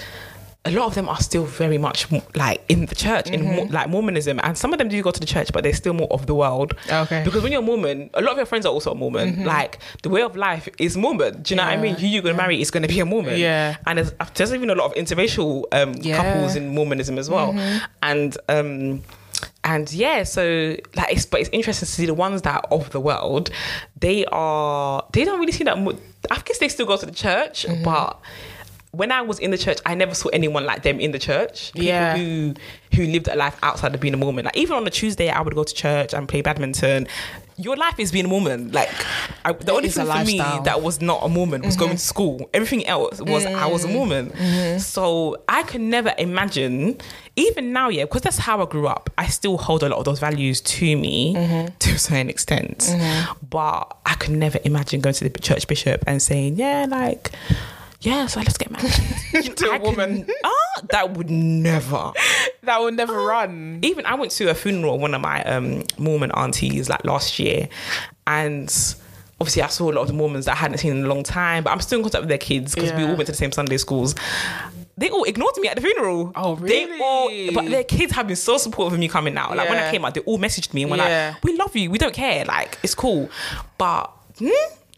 a lot of them are still very much like in the church, in Mm-hmm. Mo- like Mormonism, and some of them do go to the church, but they're still more of the world. Okay. Because when you're Mormon, a lot of your friends are also a Mormon. Like the way of life is Mormon. Do you know what I Mm-hmm. Mean? Who you're gonna marry is gonna be a Mormon. Yeah. And there's, there's even a lot of interracial um, Yeah. Mm-hmm. couples in Mormonism as well. And um, and yeah, so like it's but it's interesting to see the ones that are of the world. They are they don't really see that. Mo- I guess they still go to the church, Mm-hmm. but when I was in the church, I never saw anyone like them in the church. People Yeah. who who lived a life outside of being a woman. Like even on a Tuesday, I would go to church and play badminton. Your life is being a woman. Like I, the It only thing for me lifestyle. Mm-hmm. that was not a woman was going to school. Everything else was I was a woman. Mm-hmm. So I could never imagine, even now, yeah, because that's how I grew up. I still hold a lot of those values to me Mm-hmm. to a certain extent. But I could never imagine going to the church bishop and saying, yeah, like, yeah, so let's get married. To a could- woman. Ah, that would never. That would never run. Even I went to a funeral of one of my um, Mormon aunties like last year, and obviously I saw a lot of the Mormons that I hadn't seen in a long time, but I'm still in contact with their kids because we all went to the same Sunday schools. They all ignored me at the funeral. Oh, They all, really? but their kids have been so supportive of me coming out. Like when I came out, they all messaged me and were Yeah. like, "We love you. We don't care. Like it's cool." But hmm,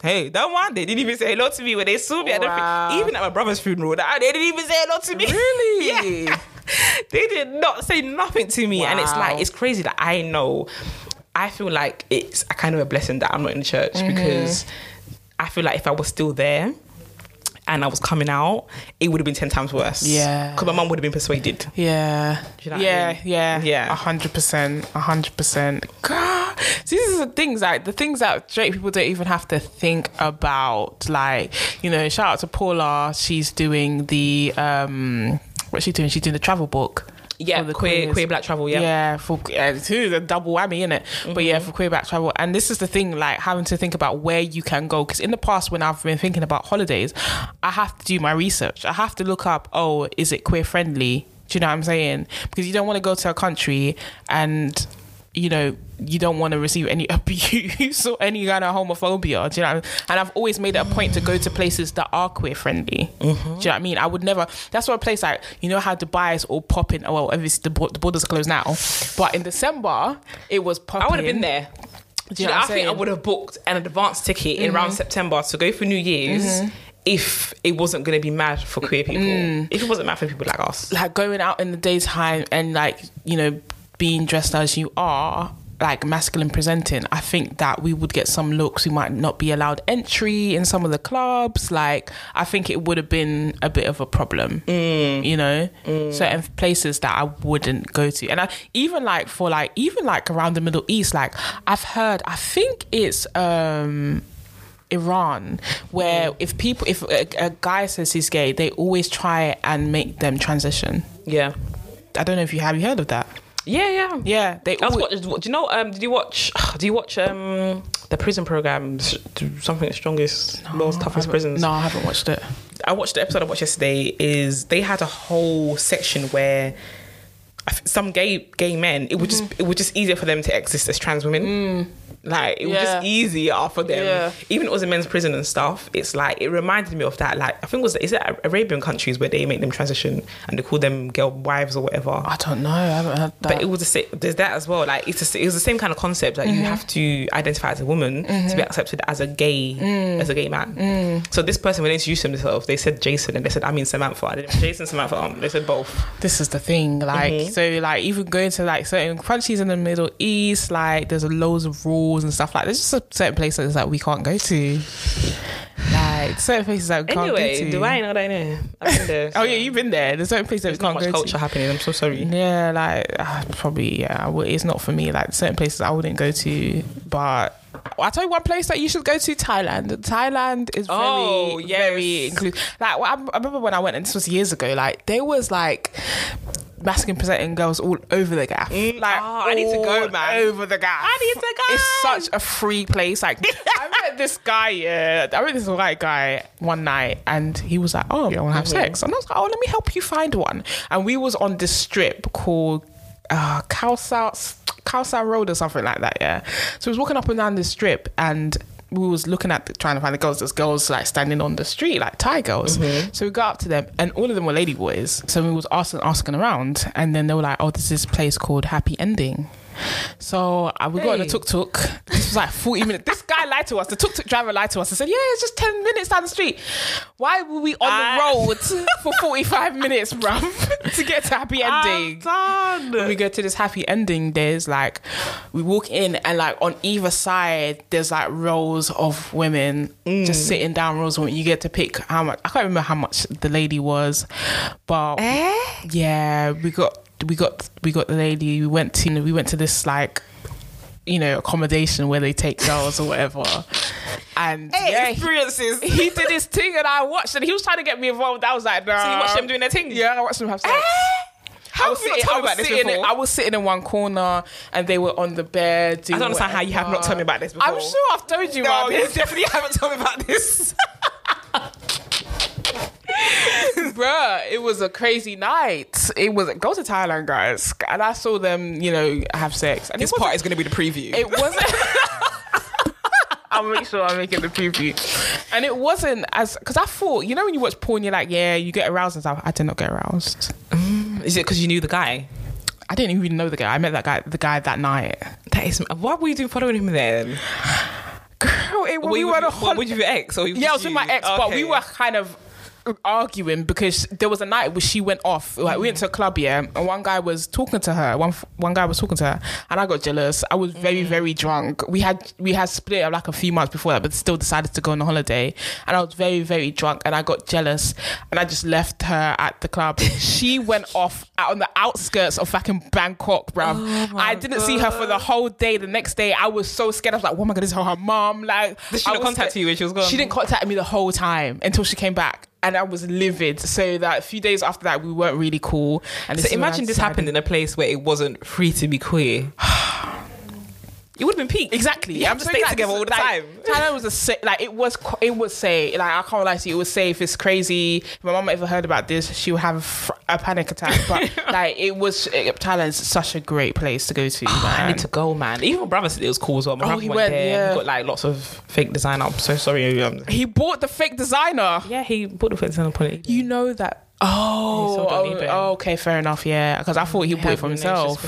hey, that one they didn't even say hello to me when they saw me. at the Wow. even at my brother's funeral, they didn't even say hello to me. Really? yeah. They did not say nothing to me, and it's like it's crazy that I know. I feel like it's a kind of a blessing that I'm not in the church Mm-hmm. because I feel like if I was still there and I was coming out, it would have been ten times worse. Yeah. because my mum would have been persuaded. Yeah. you know what I yeah, mean? yeah, Yeah. a hundred percent, a hundred percent. God, See, These are the things like the things that straight people don't even have to think about. Like, you know, shout out to Paula. She's doing the um, what's she doing? She's doing the travel book. Yeah, for the queer queers. queer black travel. Yeah, Yeah, for yeah, too the double whammy in it. But yeah, mm-hmm. for queer black travel, and this is the thing, like having to think about where you can go. Because in the past, when I've been thinking about holidays, I have to do my research. I have to look up, oh, is it queer friendly? Do you know what I'm saying? Because you don't want to go to a country and you know you don't want to receive any abuse or any kind of homophobia. Do you know? What I mean? And I've always made it a point to go to places that are queer friendly. Do you know what I mean? I would never. That's why a place like you know how Dubai is all popping. Well, obviously the, the borders are closed now, but in December it was popping. I would have been there. Do you know, know I think I? Mm-hmm. would have booked an advance ticket in around September to go for New Year's if it wasn't going to be mad for queer people. Mm. If it wasn't mad for people like us. like going out in the daytime and like you know being dressed as you are like masculine presenting i think that we would get some looks. We might not be allowed entry in some of the clubs. Like i think it would have been a bit of a problem mm. you know? Mm. Certain places that i wouldn't go to. And I, even like for like even like around the middle east like i've heard i think it's um Iran, where mm. if people, if a, a guy says he's gay, they always try and make them transition. Yeah. I don't know if you have you heard of that. Yeah, yeah. Yeah, they. I was watching, do you know? Um, did you watch? Do you watch um the prison programs? Something the strongest, most toughest prisons. no, I haven't watched it. I watched the episode I watched yesterday. Is they had a whole section where some gay gay men. It would just it was just easier for them to exist as trans women. Like it was Yeah. just easier for them. Yeah. Even it was a men's prison and stuff. It's like it reminded me of that. Like I think it was is it Arabian countries where they make them transition and they call them girl wives or whatever. I don't know. I haven't heard that. But it was the same. There's that as well. Like it's just, it was the same kind of concept that Mm-hmm. you have to identify as a woman to be accepted as a gay Mm. as a gay man. So this person when they introduced themselves, they said Jason and they said I mean Samantha. I didn't Jason Samantha. Um, they said both. this is the thing. Like, Mm-hmm. So like even going to like certain countries in the Middle East, like there's a loads of rules and stuff like. There's just a certain places that we can't go to. Like certain places that we can't Anyway, go to. Dubai, I know. I've been there. Oh yeah, you've been there. There's certain places that we not can't go culture to. happening. I'm so sorry. Yeah, like uh, probably yeah. It's not for me. Like certain places I wouldn't go to, but I'll tell you one place that you should go to. Thailand. Thailand is very, Oh, yes. very inclusive. Like well, I, I remember when I went, and this was years ago. Like there was like masculine presenting girls all over the gaff. like oh, I need to go, man. Over the gaff. I need to go. It's such a free place. Like I met this guy. Yeah, I met this white guy one night, and he was like, "Oh, you want to have sex?" And I was like, "Oh, let me help you find one." And we was on this strip called uh, Khao San Khao San Road or something like that. Yeah. So we was walking up and down this strip, and we was looking at the, trying to find the girls. There's girls like standing on the street, like Thai girls. Mm-hmm. So we got up to them, and all of them were lady boys. So we was asking asking around, and then they were like, "Oh, there's this place called Happy Ending." So uh, we got on a tuk tuk. This was like 40 minutes. This guy lied to us. The tuk tuk driver lied to us. I said, "Yeah, it's just ten minutes down the street." Why were we on I- the road for forty five minutes, bruv, to get to happy ending? I'm done. we go to this happy ending, there's like we walk in and like on either side there's like rows of women Mm. just sitting down rows When. You get to pick how much I can't remember how much the lady was, but Eh? yeah, we got we got we got the lady. We went to we went to this like you know accommodation where they take girls or whatever, and Hey, yeah, experiences. he did his thing and I watched and he was trying to get me involved. I was like, nah. So you watched them doing their thing? Yeah, I watched them have sex. Eh? How I was, sitting, I, was about this sitting in? I was sitting in one corner and they were on the bed. I don't understand how you have not told me about this before. I'm sure I've told you No, about you this. definitely haven't told me about this. Bruh, it was a crazy night. It was go to Thailand, guys, and I saw them, you know, have sex. And this part is going to be the preview. It wasn't. I'll make sure I make it the preview. And it wasn't as because I thought, you know, when you watch porn, you're like, yeah, you get aroused and stuff. I did not get aroused. Mm, is it because you knew the guy? I didn't even know the guy. I met that guy, the guy that night. That is. Why were you doing following him then? Girl, it, we were with, on a hol- were you with your ex? Or Yeah, I was with my ex, but we were kind of arguing because there was a night where she went off. Like we went mm. to a club, yeah, and one guy was talking to her. One one guy was talking to her, and I got jealous. I was very mm. very drunk. We had we had split like a few months before that, but still decided to go on a holiday. And I was very very drunk, and I got jealous, and I just left her at the club. she went off out on the outskirts of fucking Bangkok, bruv. Oh I didn't see her for the whole day. The next day, I was so scared. I was like, "Oh my god, this is her mom." Like, Did she I not contact scared. you when she was gone? She didn't contact me the whole time until she came back. And I was livid. So that a few days after that, we weren't really cool. And So this is when I imagine this happened in a place where it wasn't free to be queer. It would have been peak. Exactly. You have to saying, stay like, together all the like, time. Thailand was a sa- like it was it was safe. Like I can't lie to you, it was safe. It's crazy. If my mom ever heard about this, she would have a panic attack. But like it was it, Thailand's such a great place to go to. I man. need to go, man. Even my brother said it was cool as well. My Oh, he went, went, there. yeah. He got like lots of fake designer. I'm so sorry. Um, he bought the fake designer. yeah, he bought the fake designer. upon it. You know that. Oh, oh, oh, okay, fair enough. Yeah, because I thought he bought it for himself.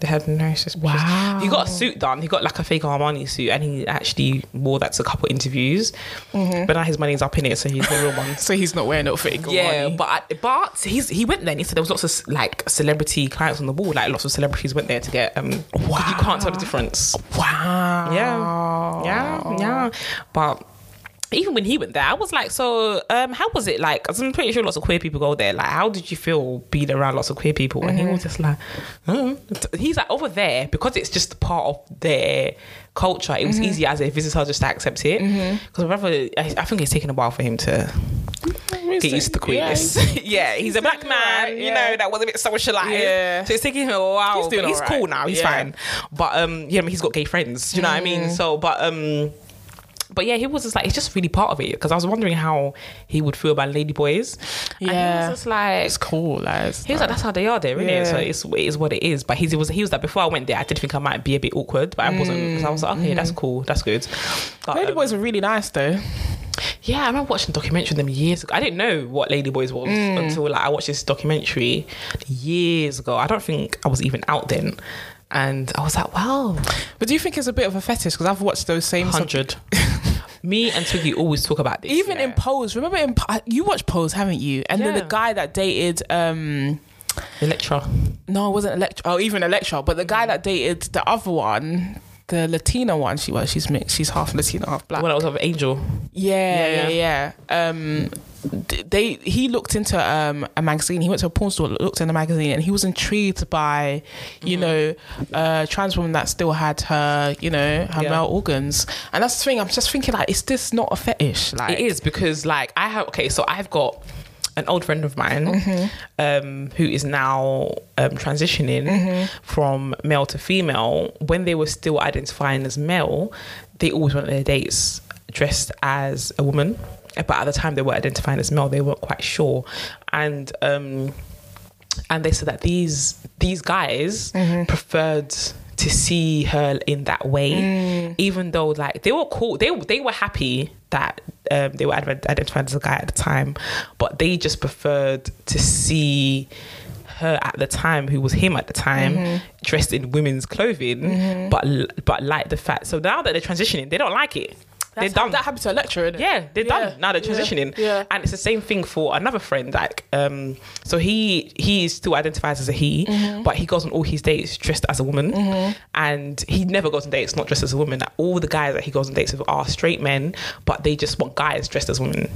They had no suspicion. Wow. He got a suit done. He got like a fake Armani suit, and he actually wore that to a couple interviews. Mm-hmm. But now his money's up in it, so he's the real one. So he's not wearing no fake. Yeah, Armani. but but he's he went there and he said there was lots of like celebrity clients on the wall. Like lots of celebrities went there to get um. 'cause You can't tell the difference. wow. Yeah, yeah, yeah. But even when he went there, I was like, so um, how was it like? I'm pretty sure lots of queer people go there. Like, how did you feel being around lots of queer people? And he was just like, he's like over there because it's just part of their culture. It was easy as a visitor just to accept it. Because whatever, I, I think it's taken a while for him to get used to the queerness. Yeah, he's, a black man, alright, you know, that was a bit socialized. Yeah. So it's taking him a while. He's doing he's alright. cool now. He's Yeah. fine. But um, yeah, I mean, he's got gay friends. You know what I mean? So, but um. But yeah, he was just like it's just really part of it because I was wondering how he would feel about lady boys. and he Yeah. was just like It's cool. Like, it's he was like that's how they are there, isn't it? So it's it is what it is. But he was he was like before I went there, I did think I might be a bit awkward, but I wasn't because I was like okay, that's cool, that's good. But, Lady um, boys are really nice though. yeah, I remember watching a documentary of them years ago. I didn't know what Ladyboys was Mm. until like I watched this documentary years ago. I don't think I was even out then. And I was like, wow, But do you think it's a bit of a fetish? Because I've watched those same. 100. Me and Twiggy always talk about this. Even yeah. in Pose, remember in you watched Pose, haven't you? And then the guy that dated, um Electra. no, it wasn't Electra. Oh, even Electra, but the guy that dated the other one, the Latina one, she was. She's mixed. She's half Latina, half black. When I was of Angel. Yeah, Yeah, yeah, yeah. Um, d- they he looked into um a magazine. He went to a porn store, looked in the magazine, and he was intrigued by, you Mm-hmm. know, a trans woman that still had her, you know, her Yeah. male organs. And that's the thing. I'm just thinking like, is this not a fetish? Like, It is because like I have okay, so I've got an old friend of mine Mm-hmm. um, who is now um, transitioning Mm-hmm. from male to female. When they were still identifying as male, they always went on their dates dressed as a woman. But at the time they were identifying as male, they weren't quite sure. And um, and they said that these these guys preferred to see her in that way, even though like they were cool, they they were happy that um, they were identified as a guy at the time, but they just preferred to see her at the time, who was him at the time, Mm-hmm. dressed in women's clothing, but but like the fact. So now that they're transitioning, they don't like it. That's they're done. That happened to a lecturer? Yeah, they're Yeah, done. Now they're transitioning. yeah. And it's the same thing for another friend. Like, um, so he he still identifies as a he, Mm-hmm. but he goes on all his dates dressed as a woman. And he never goes on dates not dressed as a woman. Like, all the guys that he goes on dates with are straight men, but they just want guys dressed as women.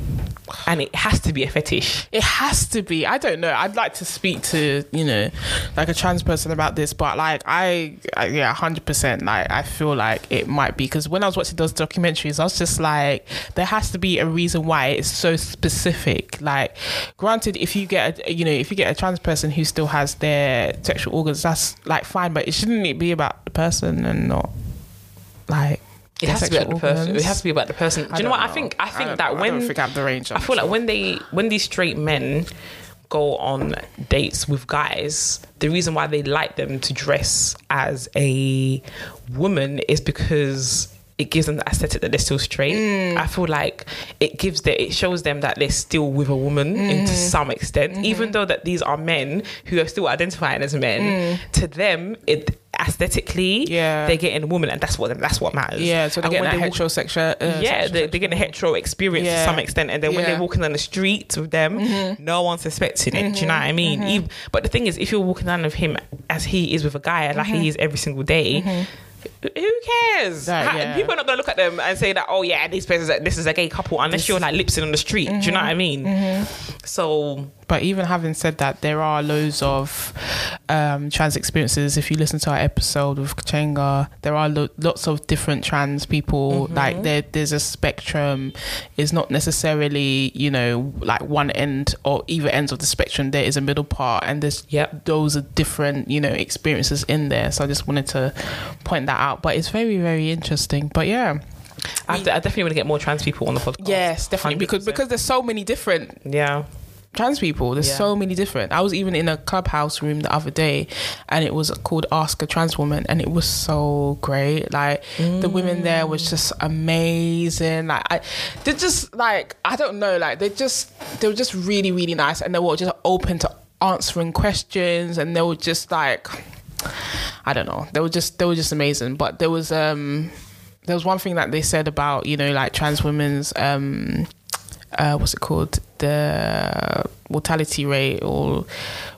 And it has to be a fetish. It has to be. I don't know. I'd like to speak to you know, like a trans person about this, but like I, I yeah, hundred percent. Like I feel like it might be because when I was watching those documentaries, I was just like, there has to be a reason why it's so specific. Like, granted, if you get a, you know, if you get a trans person who still has their sexual organs, that's like fine, but it shouldn't it be about the person and not like. It has to be about the person. It has to be about the person. Do you know what? I think I think don't that know. when I think I range. I feel like when they when these straight men go on dates with guys, the reason why they like them to dress as a woman is because it gives them the aesthetic that they're still straight. Mm. I feel like it gives that it shows them that they're still with a woman Mm-hmm. into some extent, even though that these are men who are still identifying as men. To them, it aesthetically, Mm. Yeah. they're getting a woman, and that's what that's what matters. yeah, so they're getting a they heterosexual. Uh, yeah, they're, they're getting a hetero experience Yeah. to some extent, and then when Yeah. Mm-hmm. they're walking down the street with them, no one's suspecting it. Do you know what I mean? Even, but the thing is, if you're walking down with him as he is with a guy, like he is every single day. Who cares? Mm-hmm. That- How- yeah. People are not gonna look at them and say that, oh yeah, these persons, this is a gay couple, unless you're like lipsing on the street. Do you know what I mean? Mm-hmm. So But even having said that, there are loads of um, trans experiences. If you listen to our episode with Kachenga, there are lo- lots of different trans people. Like there, there's a spectrum. It's not necessarily you know like one end or either ends of the spectrum. There is a middle part, and there's Yep. those are different you know experiences in there. So I just wanted to point that out. But it's very very interesting. But yeah. I, I definitely want to get more trans people on the podcast. Yes, definitely because 100%. because there's so many different yeah, trans people. There's Yeah. so many different. I was even in a clubhouse room the other day, and it was called Ask a Trans Woman, and it was so great. Like the women there was just amazing. Like I, they're just like I don't know. Like they just they were just really really nice, and they were just open to answering questions, and they were just like. I don't know. They were just they were just amazing. But there was um there was one thing that they said about you know like trans women's um uh what's it called the mortality rate or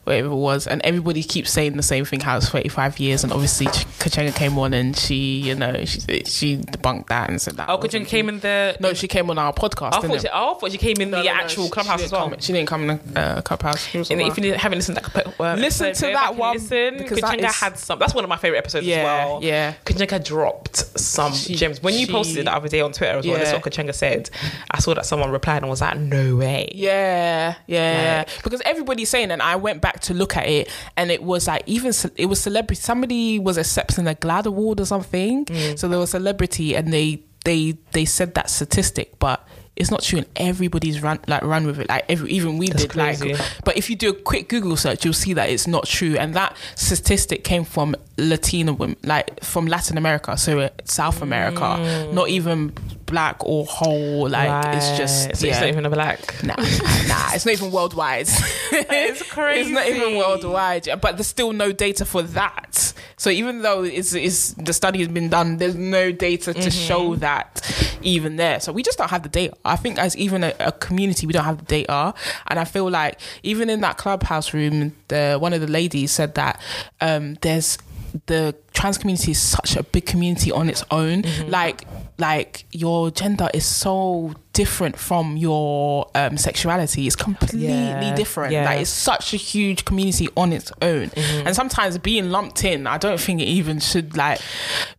whatever it was, and everybody keeps saying the same thing how it's thirty five years, and obviously Ch- Kachenga came on and she you know she she debunked that and said that. Oh, Kachenga came in the. No, she came on our podcast. I didn't thought, she, oh, I thought she came in No, the no, no, actual she- clubhouse she as well. come- She didn't come in the uh, clubhouse. And if you didn't- haven't listened to that, uh, Listen to that one, Listen, because Kachenga is- had some. That's one of my favorite episodes Yeah, as well. yeah. Kachenga dropped some She- gems. When you she- posted it the other day on Twitter as well, that's what Kachenga said. I saw that someone replied and was like, "No way." Yeah, yeah. Like- because everybody's saying, and I went back to look at it, and it was like even it was celebrity. Somebody was accepting a GLAAD award or something. Mm. So there was a celebrity, and they they they said that statistic, but. It's not true, and everybody's run like run with it. Like every, even we That's did. crazy. Like, but if you do a quick Google search, you'll see that it's not true, and that statistic came from Latina women, like from Latin America, so uh, South America, not even black or whole. Like it's just so yeah. it's not even a black. Nah, nah, it's not even worldwide. It's crazy. It's not even worldwide, but there's still no data for that. So even though it's, it's the study has been done, there's no data to Mm-hmm. show that even there. So we just don't have the data. I think as even a, a community, we don't have the data, and I feel like even in that clubhouse room, the one of the ladies said that um, there's the trans community is such a big community on its own. Mm-hmm. Like like your gender is so different from your um, sexuality. It's completely Yeah, different. yeah. Like it's such a huge community on its own. Mm-hmm. And sometimes being lumped in, I don't think it even should like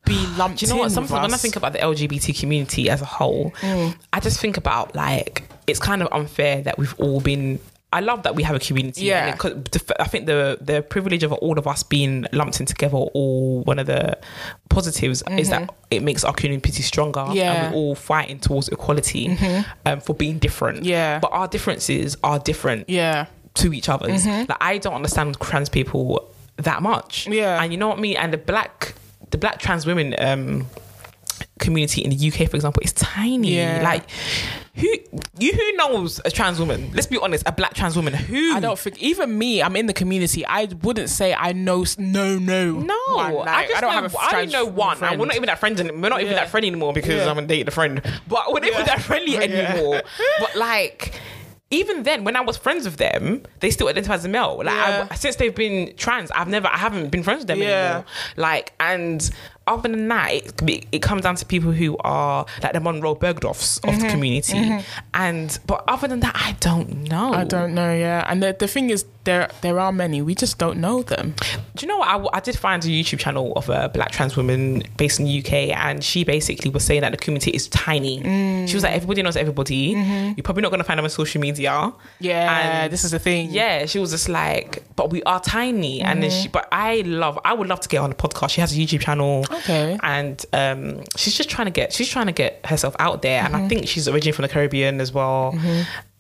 be lumped Do you know what? Sometimes when I think about the LGBT community as a whole, I just think about like it's kind of unfair that we've all been. I love that we have a community. Yeah. it could- the f- I think the the privilege of all of us being lumped in together, all one of the positives is that it makes our community stronger. Mm-hmm. Yeah. Mm-hmm. and we're all fighting towards equality um, for being different. Yeah. but our differences are different yeah. to each other's. Like I don't understand trans people that much. Yeah. and you know what I mean. And the black, the black trans women, um, community in the UK, for example, is tiny. Yeah. Like, who you who knows a trans woman? Let's be honest, a black trans woman. Who I don't think even me. I'm in the community. I wouldn't say I know. No, no, No, one. I just I don't know, have a I only know one. friend. And we're not even that friends. any- We're not even Yeah. that friend anymore because Yeah. I'm dating a friend. But we're not even that friendly anymore. But like. Even then, when I was friends with them, they still identify as a male. Like Yeah. I, since they've been trans, I've never, I haven't been friends with them Yeah. anymore. Like, and other than that, it, it comes down to people who are like the Munroe Bergdorfs of Mm-hmm. the community. And but other than that, I don't know. I don't know. Yeah, and the, the thing is, there there are many. We just don't know them. Do you know what? I, I did find a YouTube channel of a black trans woman based in the UK, and she basically was saying that the community is tiny. She was like, everybody knows everybody. Mm-hmm. You're probably not going to find them on social media. Yeah, And this is the thing. yeah, she was just like, but we are tiny, and then mm-hmm. she. But I love, I would love to get on the podcast. She has a YouTube channel, Okay. and um, she's just trying to get, she's trying to get herself out there, and I mm-hmm. think she's originally from the Caribbean as well.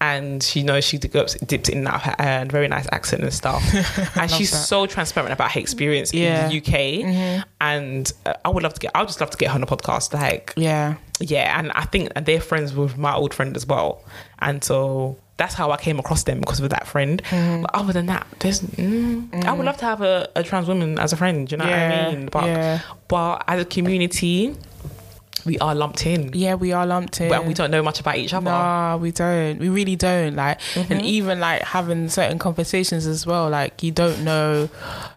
And she knows she dips, dipped in and out her and very nice accent and stuff. and she's that. so transparent about her experience Yeah. in the UK. And uh, I would love to get, I would just love to get her on a podcast. Like, Yeah. yeah, and I think they're friends with my old friend as well, and so that's how I came across them because of that friend. Mm-hmm. But other than that, there's mm, I would love to have a, a trans woman as a friend. You know Yeah, what I mean? But yeah. but as a community, we are lumped in, Yeah, we are lumped in. but we don't know much about each other. Nah, we don't. We really don't. Like, Mm-hmm. and even like having certain conversations as well. Like, you don't know,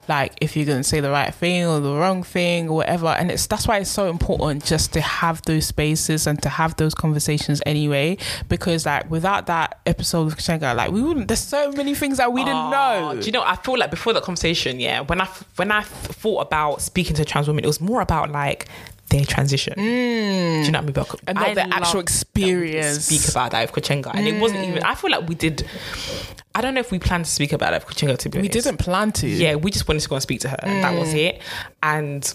like, if you're gonna say the right thing or the wrong thing or whatever. And it's that's why it's so important just to have those spaces and to have those conversations anyway. Because like, without that episode of Kuchenga, like, we wouldn't. There's so many things that we didn't Oh, know. Do you know? I feel like before that conversation, yeah, when I when I thought about speaking to trans women, it was more about like their transition. Do you know what I mean? Mm. And not I the actual experience. Speak about that with Kuchenga, and it wasn't even. I feel like we did. I don't know if we planned to speak about that with Kuchenga. To be we honest. didn't plan to. Yeah, we just wanted to go and speak to her. and That was Mm. it. And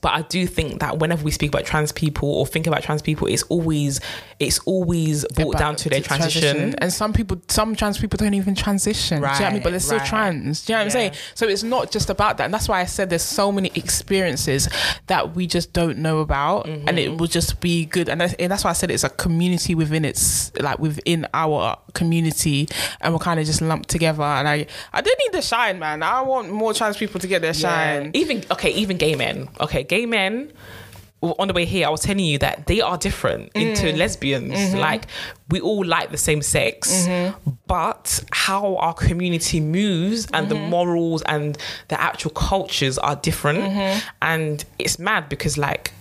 but I do think that whenever we speak about trans people or think about trans people, it's always it's always brought about down to their the transition. And some people, some trans people don't even transition. do you know what I mean? Right, But they're still right. trans. Do you know what I'm saying? So it's not just about that. And that's why I said there's so many experiences that we just don't know about. And Mm-hmm. it will just be good. And that's, and that's why I said it's a community within its, like within our community. And we're kind of just lumped together. And I, I do need the shine, man. I want more trans people to get their shine. Yeah. Even okay, even gay men. Okay, gay men. On the way here, I was telling you that they are different Mm. into lesbians. Mm-hmm. Like we all like the same sex, but how our community moves and the Mm-hmm. morals and the actual cultures are different. Mm-hmm. And it's mad because like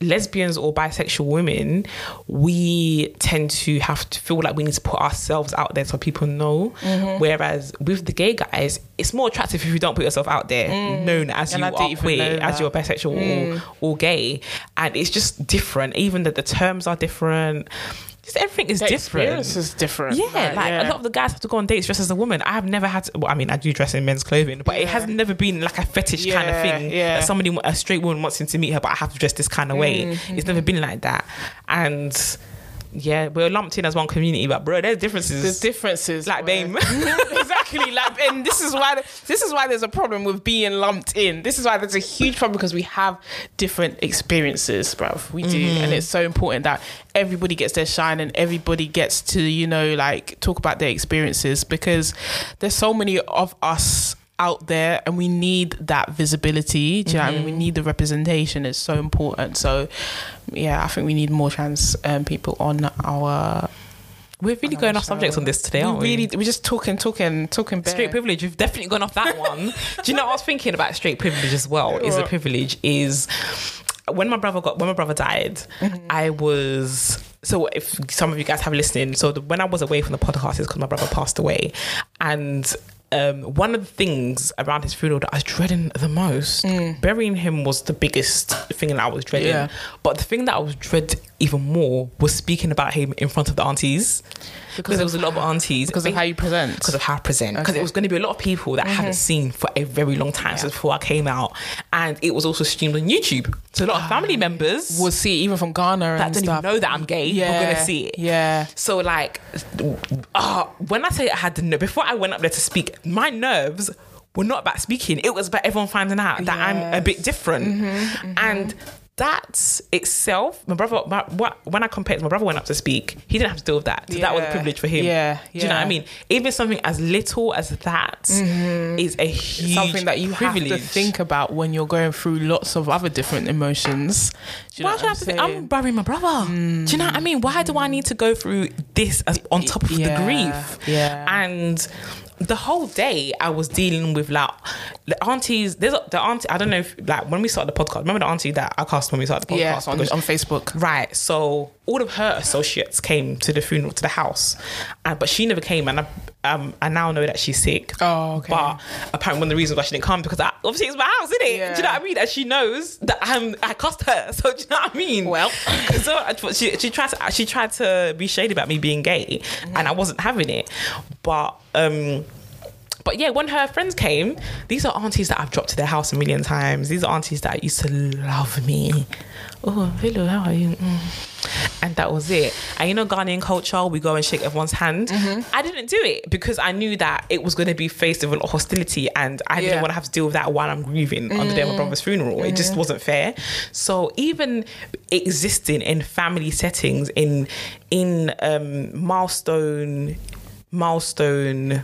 lesbians or bisexual women, we tend to have to feel like we need to put ourselves out there so people know. Mm-hmm. Whereas with the gay guys, it's more attractive if you don't put yourself out there, known as Mm. And you I are queer, as. Mm. you're bisexual or, or gay. And it's just different. Even that the terms are different. Just everything is The different. experience is different. Yeah, Like, like yeah. a lot of the guys have to go on dates dressed as a woman. I have never had to. Well, I mean, I do dress in men's clothing, but it has never been like a fetish kind of thing yeah. that somebody, a straight woman, wants him to meet her, but I have to dress this kind of way. Mm-hmm. It's never been like that, and yeah, we're lumped in as one community, but bro, there's differences. There's differences. like, babe. exactly like and this is why this is why there's a problem with being lumped in this is why there's a huge problem because we have different experiences bruv we do Mm-hmm. and it's so important that everybody gets their shine and everybody gets to you know like talk about their experiences because there's so many of us out there and we need that visibility do you know what I mean we Mm-hmm. need the representation it's so important so yeah I think we need more trans um, people on our We're really going off subjects on this today, aren't we? really we're just talking talking talking bare. Straight privilege, we've definitely gone off that one. Do you know what I was thinking about straight privilege as well? Is a privilege is when my brother got when my brother died, I was so if some of you guys have listened, so the, when I was away from the podcast is because my brother passed away, and um, one of the things around his funeral that I was dreading the most, burying him was the biggest thing that I was dreading. Yeah. But the thing that I was dread even more was speaking about him in front of the aunties. Because there was a lot of aunties. because of how you present because of how I present. Because Okay. it was going to be a lot of people that I hadn't mm-hmm. seen for a very long time since before I came out, and it was also streamed on YouTube. So a lot of ah. family members we'll see it even from Ghana that and don't stuff. even know that I'm gay. yeah, We're gonna see it. Yeah, So like, uh, when I say I had the nerve, before I went up there to speak, my nerves were not about speaking. It was about everyone finding out that I'm a bit different. Mm-hmm. Mm-hmm. And that itself, my brother, my, what, when I compared, my brother went up to speak. He didn't have to deal with that. So that was a privilege for him. Yeah, yeah, Do you know what I mean? Even something as little as that mm-hmm. is a huge something that you privilege. have to think about when you're going through lots of other different emotions. Do you know Why what should I I'm have to think? I'm burying my brother. Do you know what I mean? Why do I need to go through this as on top of Yeah, the grief? yeah. And the whole day I was dealing with like the aunties. There's the auntie. I don't know if like when we started the podcast. Remember the auntie that I cast when we started the podcast? yeah, on, on Facebook. Right. So all of her associates came to the funeral to the house, and but she never came, and I um I now know that she's sick. Oh, okay. But apparently one of the reasons why she didn't come because I, obviously it's my house, isn't it? Yeah. Do you know what I mean? And she knows that I'm I cost her. So do you know what I mean? Well. so she she tried to she tried to be shady about me being gay, and I wasn't having it. But um. But yeah, when her friends came, these are aunties that I've dropped to their house a million times. These are aunties that used to love me. Oh, hello, how are you? Mm. And that was it. And you know, Ghanaian culture, we go and shake everyone's hand. I didn't do it because I knew that it was going to be faced with a lot of hostility, and I didn't want to have to deal with that while I'm grieving on the day of my brother's funeral. It just wasn't fair. So even existing in family settings, in in um, milestone milestone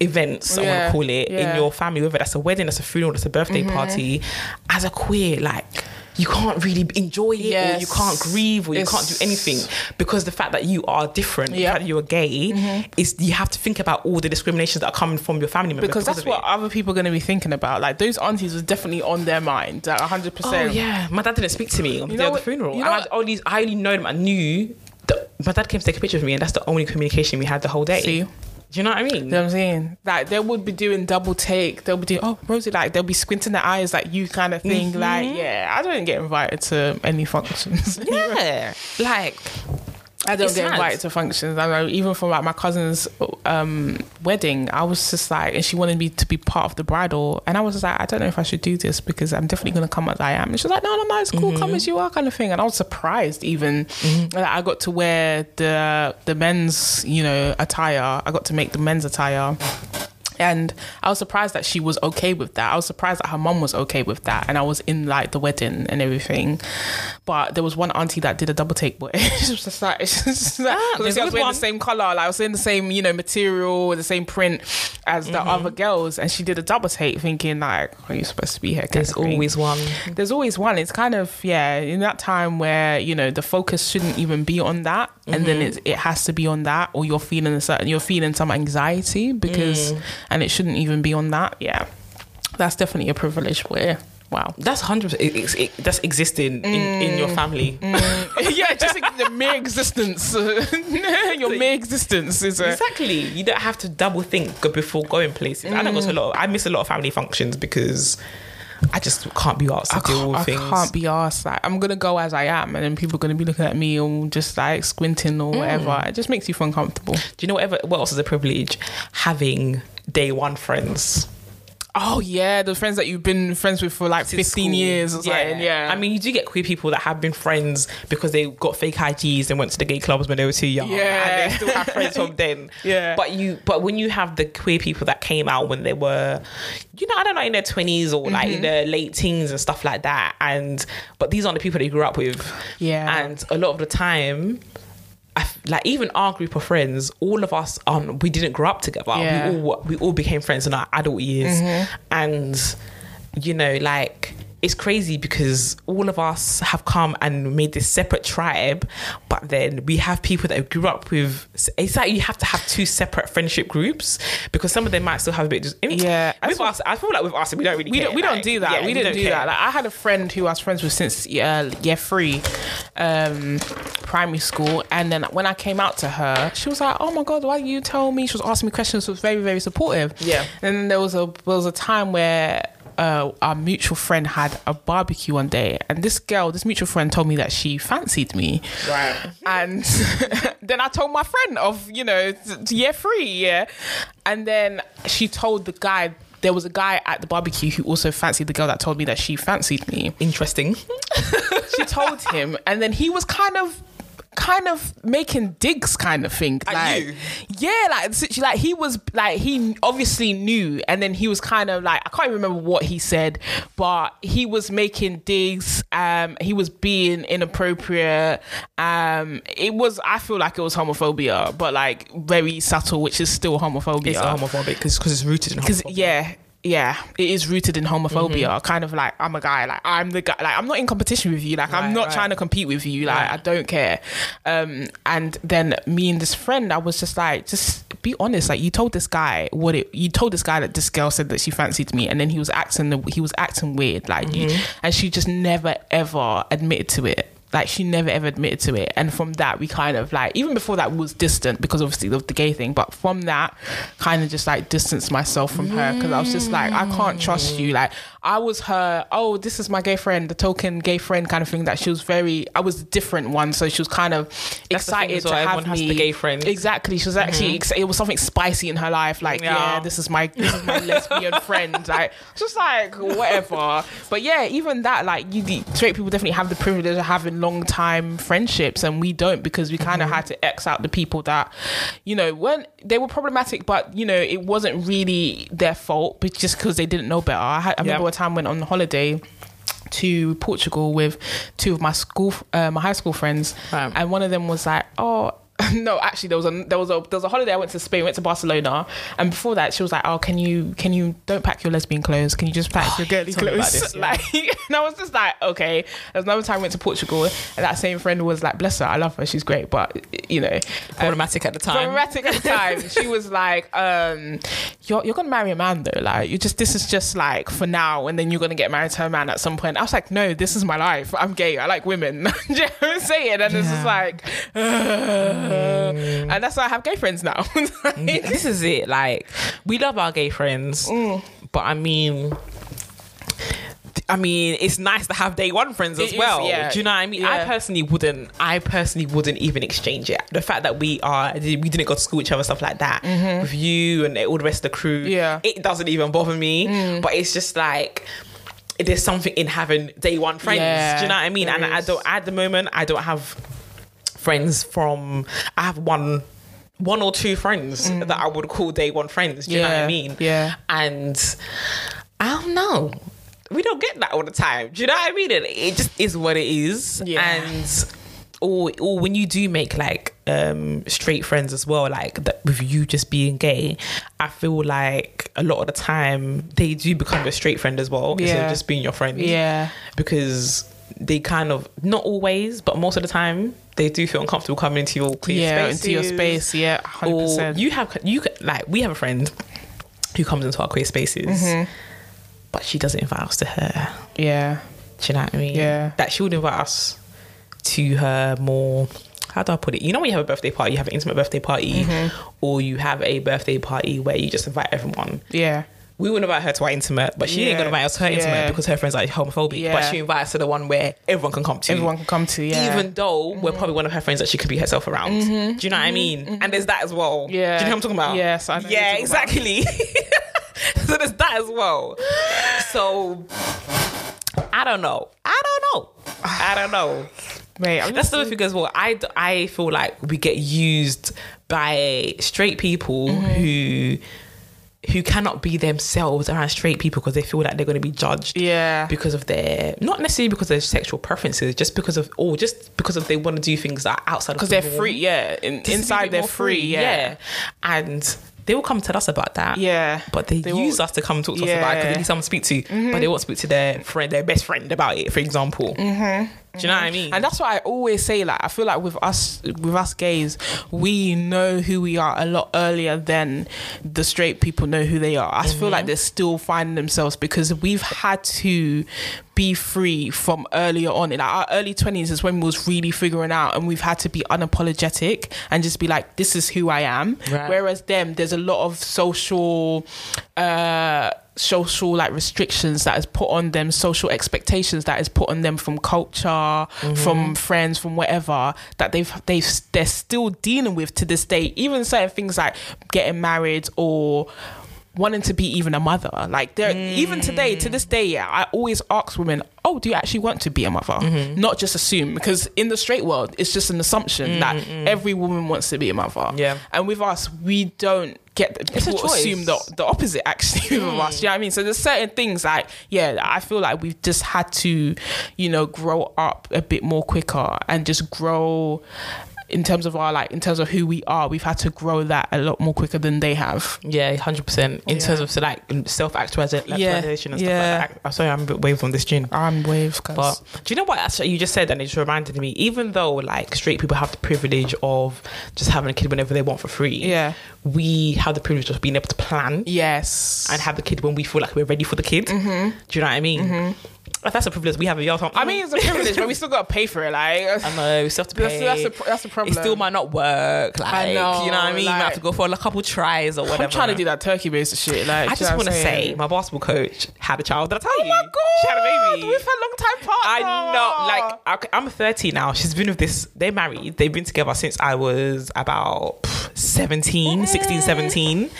events, I want to call it, yeah. in your family, whether that's a wedding, that's a funeral, that's a birthday party, as a queer, like you can't really enjoy it or you can't grieve or you It's- can't do anything because the fact that you are different, the fact that you're gay, mm-hmm. is you have to think about all the discriminations that are coming from your family members. Because that's what it. other people are going to be thinking about. Like those aunties was definitely on their mind, like hundred Oh percent. Yeah, my dad didn't speak to me on the You day of the funeral. you and know I what- only I only know them. I knew that my dad came to take a picture of me, and that's the only communication we had the whole day. See? Do you know what I mean? You know what I'm saying? Like they would be doing double take. They'll be doing oh Rosie, like they'll be squinting their eyes like you kind of thing. Mm-hmm. Like yeah, I don't get invited to any functions. Yeah, like I don't It's get mad. invited to functions. I know even from like my cousin's um, wedding, I was just like, and she wanted me to be part of the bridal, and I was just like, I don't know if I should do this because I'm definitely gonna come as I am. And she was like, No, no, no, it's cool, come as you are, kind of thing. And I was surprised even that I got to wear the the men's, you know, attire. I got to make the men's attire. And I was surprised that she was okay with that. I was surprised that her mum was okay with that. And I was in like the wedding and everything. But there was one auntie that did a double take, but she was just like, it's just like Ah, I was wearing one. the same color, like I was in the same, you know, material, the same print as the Mm-hmm. other girls. And she did a double take thinking like, are you supposed to be here? there's always one. There's always one. It's kind of yeah, in that time where you know the focus shouldn't even be on that, and then Mm-hmm. it it has to be on that, or you're feeling a certain you're feeling some anxiety because, Mm. and it shouldn't even be on that. Yeah, that's definitely a privilege. Where wow, That's hundred. That's existing in, in your family. yeah, just the mere existence, your mere existence is a Exactly. You don't have to double think before going places. I don't go to a lot. Of, I miss a lot of family functions because I just can't be asked to I deal with I things. can't be asked. Like, I'm gonna go as I am, and then people are gonna be looking at me or just like squinting or whatever. Mm. It just makes you feel uncomfortable. Do you know whatever? What else is a privilege? Having day one friends. Oh yeah, the friends that you've been friends with for like Since 15 school. years or something. Yeah. I mean, you do get queer people that have been friends because they got fake IGs and went to the gay clubs when they were too young. Yeah. And they still have friends from then. Yeah. But you but when you have the queer people that came out when they were, you know, I don't know, in their twenties or like Mm-hmm. in their late teens and stuff like that. And but these aren't the people that you grew up with. Yeah. And a lot of the time like even our group of friends, all of us, um, we didn't grow up together. Yeah. We all we all became friends in our adult years, and you know, like it's crazy because all of us have come and made this separate tribe, but then we have people that grew up with. It's like you have to have two separate friendship groups because some of them might still have a bit. Just, Yeah. with us, I feel like with us, we don't really. we care. don't, we don't do that. yeah, we didn't do care. that. Like I had a friend who I was friends with since uh, year three, um, primary school, and then when I came out to her, she was like, "Oh my god, why you tell me?" She was asking me questions. She was very very supportive. Yeah. And then there was a there was a time where. Uh, our mutual friend had a barbecue one day, and this girl, this mutual friend, told me that she fancied me. Right. and then I told my friend of you know year three, yeah, and then she told the guy there was a guy at the barbecue who also fancied the girl that told me that she fancied me. Interesting. She told him, and then he was kind of kind of making digs kind of thing. At like, you? Yeah, like like he was like he obviously knew, and then he was kind of like I can't even remember what he said, but he was making digs. Um, he was being inappropriate. Um, it was I feel like it was homophobia, but like very subtle, which is still homophobia. It's homophobic because it's rooted in homophobia. yeah, yeah, it is rooted in homophobia. Mm-hmm. Kind of like I'm a guy, like I'm the guy, like I'm not in competition with you, like I'm not right. trying to compete with you, like Right. I don't care. Um, and then me and this friend, I was just like, just be honest. Like you told this guy what it, you told this guy that this girl said that she fancied me, and then he was acting, he was acting weird, like Mm-hmm. and she just never ever admitted to it. Like she never ever admitted to it, and from that we kind of like even before that was distant because obviously of the gay thing. But from that, kind of just like distanced myself from her because I was just like I can't trust you. Like I was her. Oh, this is my gay friend, the token gay friend kind of thing. That she was very. I was the different one, so she was kind of That's excited to have everyone has me. the gay friend. Exactly. She was actually. Mm-hmm. ex- It was something spicy in her life. Like yeah, Yeah. this is my this is my lesbian friend. Like just like whatever. But yeah, even that like you the straight people definitely have the privilege of having long time friendships and we don't because we kind of mm-hmm. had to X out the people that you know weren't they were problematic but you know it wasn't really their fault but just because they didn't know better. I, had, I remember A time went on holiday to Portugal with two of my school, uh, my high school friends, Right. and one of them was like, "Oh, no, actually, there was a there was a there was a holiday. I went to Spain, went to Barcelona, and before that, she was like, "Oh, can you can you don't pack your lesbian clothes? Can you just pack your girly told me about clothes?" this, yeah. Like, and I was just like, "Okay." There's another time I went to Portugal, and that same friend was like, "Bless her, I love her, she's great," but you know, um, Problematic at the time. problematic at the time. she was like, um, "You're you're gonna marry a man though. Like, you just this is just like for now, and then you're gonna get married to a man at some point." I was like, "No, this is my life. I'm gay. I like women." Do you know what I'm saying? And it's just Yeah. like, and that's why I have gay friends now. Yeah, this is it. Like, we love our gay friends, Mm. but I mean, I mean, it's nice to have day one friends as It is, well. yeah. Do you know what I mean? I personally wouldn't. I personally wouldn't even exchange it. The fact that we are, we didn't go to school with each other, stuff like that, with you and all the rest of the crew. Mm-hmm. Yeah. Mm. it doesn't even bother me. But it's just like. There's something in having day one friends. Yeah, Do you know what I mean? And I don't at the moment I don't have friends from I have one one or two friends that I would call day one friends. Do you know what Mm. I mean? yeah. And I don't know. We don't get that all the time. Do you know what I mean? And it just is what it is. Yeah. And or or when you do make like um straight friends as well, like that with you just being gay, I feel like a lot of the time they do become a straight friend as well instead Yeah. of just being your friend yeah, because they kind of not always, but most of the time they do feel uncomfortable coming into your queer yeah, spaces. into your space. Yeah, hundred Or you have you like we have a friend who comes into our queer spaces, Mm-hmm. but she doesn't invite us to her. Yeah, Do you know what I mean? Yeah. That she would invite us to her more. How do I put it? You know, when you have a birthday party, you have an intimate birthday party, Mm-hmm. or you have a birthday party where you just invite everyone yeah, we wouldn't invite her to our intimate, but she Yeah. ain't gonna invite us to her intimate Yeah. because her friends are homophobic. Yeah. But she invites us to the one where everyone can come to. everyone can come to. Yeah, Even though we're mm-hmm. probably one of her friends that she could be herself around. Mm-hmm. Do you know what I mm-hmm. mean? And there's that as well. Yeah. Do you know what I'm talking about? Yes, I know Yeah, exactly. so there's that as well. So I don't know. I don't know. I don't know. Mate, I'm That's just, the thing as well. I, I feel like we get used by straight people Mm-hmm. who who cannot be themselves around straight people because they feel like they're going to be judged Yeah. because of their not necessarily because of their sexual preferences just because of or just because of they want to do things that are outside of because the they're norm. free. Yeah, In, Just to be a inside they're more free. Yeah. and they will come tell us about that Yeah. but they, They use will- us to come talk to us about it because they need someone to speak to but they won't speak to their friend their best friend about it for example mm-hmm. Do you know what I mean And that's why I always say, like, I feel like with us, with us gays, we know who we are a lot earlier than the straight people know who they are. I feel Mm-hmm. like they're still finding themselves because we've had to be free from earlier on. In our early twenties is when we was really figuring out, and we've had to be unapologetic and just be like, "This is who I am." Right. Whereas them, there's a lot of social. Uh, social like restrictions that is put on them social expectations that is put on them from culture mm-hmm. from friends from whatever that they've they've they're still dealing with to this day. Even certain things like getting married or wanting to be even a mother. Like there, even today, to this day, yeah, I always ask women, "Oh, do you actually want to be a mother?" Mm-hmm. Not just assume, because in the straight world, it's just an assumption that every woman wants to be a mother. Mm-hmm. Yeah. and with us, we don't get the It's people. Mm. assume the the opposite actually with us. You know what I mean? So there's certain things like yeah, I feel like we've just had to, you know, grow up a bit more quicker and just grow in terms of our like in terms of who we are. We've had to grow that a lot more quicker than they have. Yeah, hundred percent. In Yeah. terms of so like self actualization Yeah, and stuff yeah. like that. I'm sorry, I'm a bit waved on this gin. I'm guys. But do you know what actually you just said and it just reminded me, even though like straight people have the privilege of just having a kid whenever they want for free, Yeah. we have the privilege of being able to plan yes, and have the kid when we feel like we're ready for the kid. Mm-hmm. Do you know what I mean? If Oh, that's a privilege we have. Y'all, I mean it's a privilege, but we still gotta pay for it. Like I know we still have to pay. that's a that's a problem. it still might not work. Like, I know, you know what I mean? you might have to go for a couple tries or whatever. I'm trying to do that turkey based shit. Like I just want to say, my basketball coach had a child. Did I tell Oh you? my god, She had a baby. We've had a long time partner. I know, like I'm 30 now. She's been with this. They're married. They've been together since I was about pff, 17, 16, 17,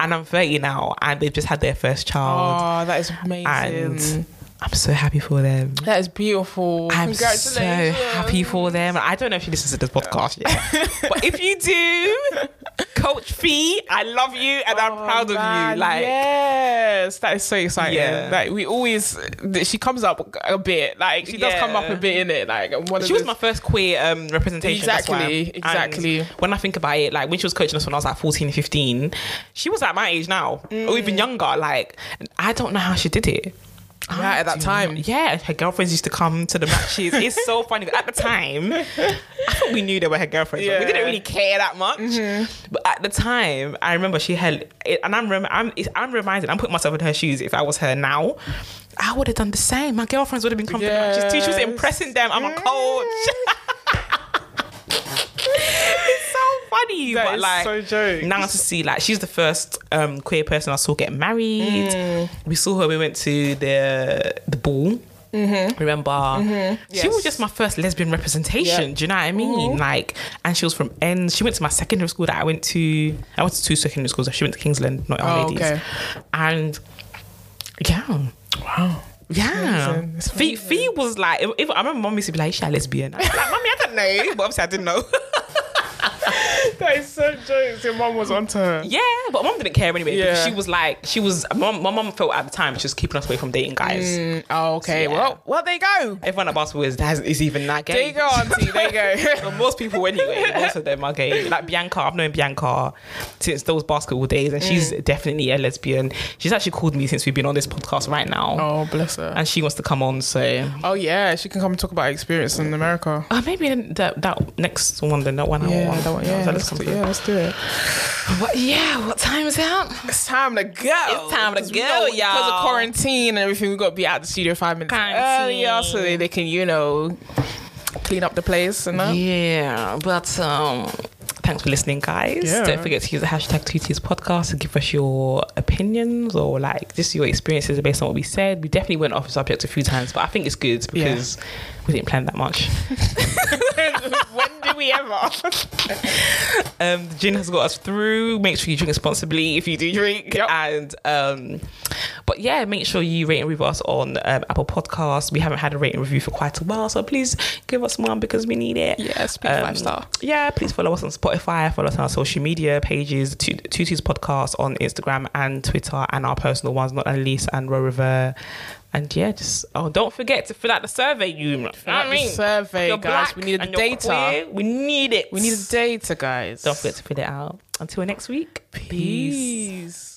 and I'm 30 now. And they've just had their first child, Oh, that is amazing. and I'm so happy for them. that is beautiful. I'm so happy for them. I don't know if she listens to this podcast yet, but if you do, Coach Fee, I love you and I'm Oh, proud of you. Like, yes, that is so exciting. Yeah. Like we always, she comes up a bit. Like she does come up a bit in it. Like one of she was my first queer um, representation. why. Exactly, And exactly. when I think about it, like when she was coaching us when I was like 14, 15, she was at my age now, or Mm. even younger. Like, I don't know how she did it. Right, at that time. Yeah, her girlfriends used to come to the matches. it's so funny. At the time, I thought we knew they were her girlfriends. but We Mm-hmm. didn't really care that much. But at the time, I remember she had, and I'm, I'm, it's- I'm reminded, I'm putting myself in her shoes. If I was her now, I would have done the same. My girlfriends would have been coming to the matches too. She was impressing them. I'm a coach. it's so funny, That but like so jokes. now to see like she's the first um, queer person I saw get married. Mm. We saw her. We went to the the ball. Remember, she Mm-hmm. Yes. was just my first lesbian representation. Do you know what I mean? Like, and she was from Ends. She went to my secondary school that I went to. I went to two secondary schools. She went to Kingsland, not Our Oh, Ladies. okay. And yeah, Wow. yeah. Fee, Fee was like, if, if- I remember mom used to be like, "Is she a lesbian?" I was like, "Mommy, I don't know," but obviously I didn't know. That is so jokes. Your mom was onto her. Yeah, but mom didn't care anyway because Yeah. she was like, she was. Mom, my mom felt at the time she was keeping us away from dating guys. Mm, oh, okay. Yeah. Well, well, there you go. Everyone at basketball is, has- is even that gay. There you go, auntie. There you go. Most people anyway, most of them are gay. Like Bianca, I've known Bianca since those basketball days, and she's Mm. definitely a lesbian. She's actually called me since we've been on this podcast right now, oh, bless her. and she wants to come on. So, Oh yeah, she can come and talk about her experience in America. uh, maybe that that next one, then that one Yeah, that one, So yeah, let's let's come do, yeah, let's do it. What, yeah, what time is it? It's time to go. It's time to go, know Because y'all. of quarantine and everything, we got to be out the studio five minutes Quarantine. earlier so that they can, you know, clean up the place and that. Yeah, but um, thanks for listening, guys. Yeah. Don't forget to use the hashtag TT's podcast to give us your opinions or like just your experiences based on what we said. We definitely went off the subject a few times, but I think it's good because we didn't plan that much. when did we ever? Um, the gin has got us through. Make sure you drink responsibly if you do drink. Yep. And um, but yeah, make sure you rate and review us on um, Apple Podcasts. We haven't had a rating review for quite a while, so please give us one because we need it. Yes, please, five star. Yeah, please follow us on Spotify. Follow us on our social media pages, Tutu's podcast on Instagram and Twitter, and our personal ones, not Annalise and Ro River. And yeah, just oh, don't forget to fill out the survey. You, know what I the mean, survey, You're guys. We need the data. We need it. We need the data, guys. Don't forget to fill it out. Until next week. Peace. Peace.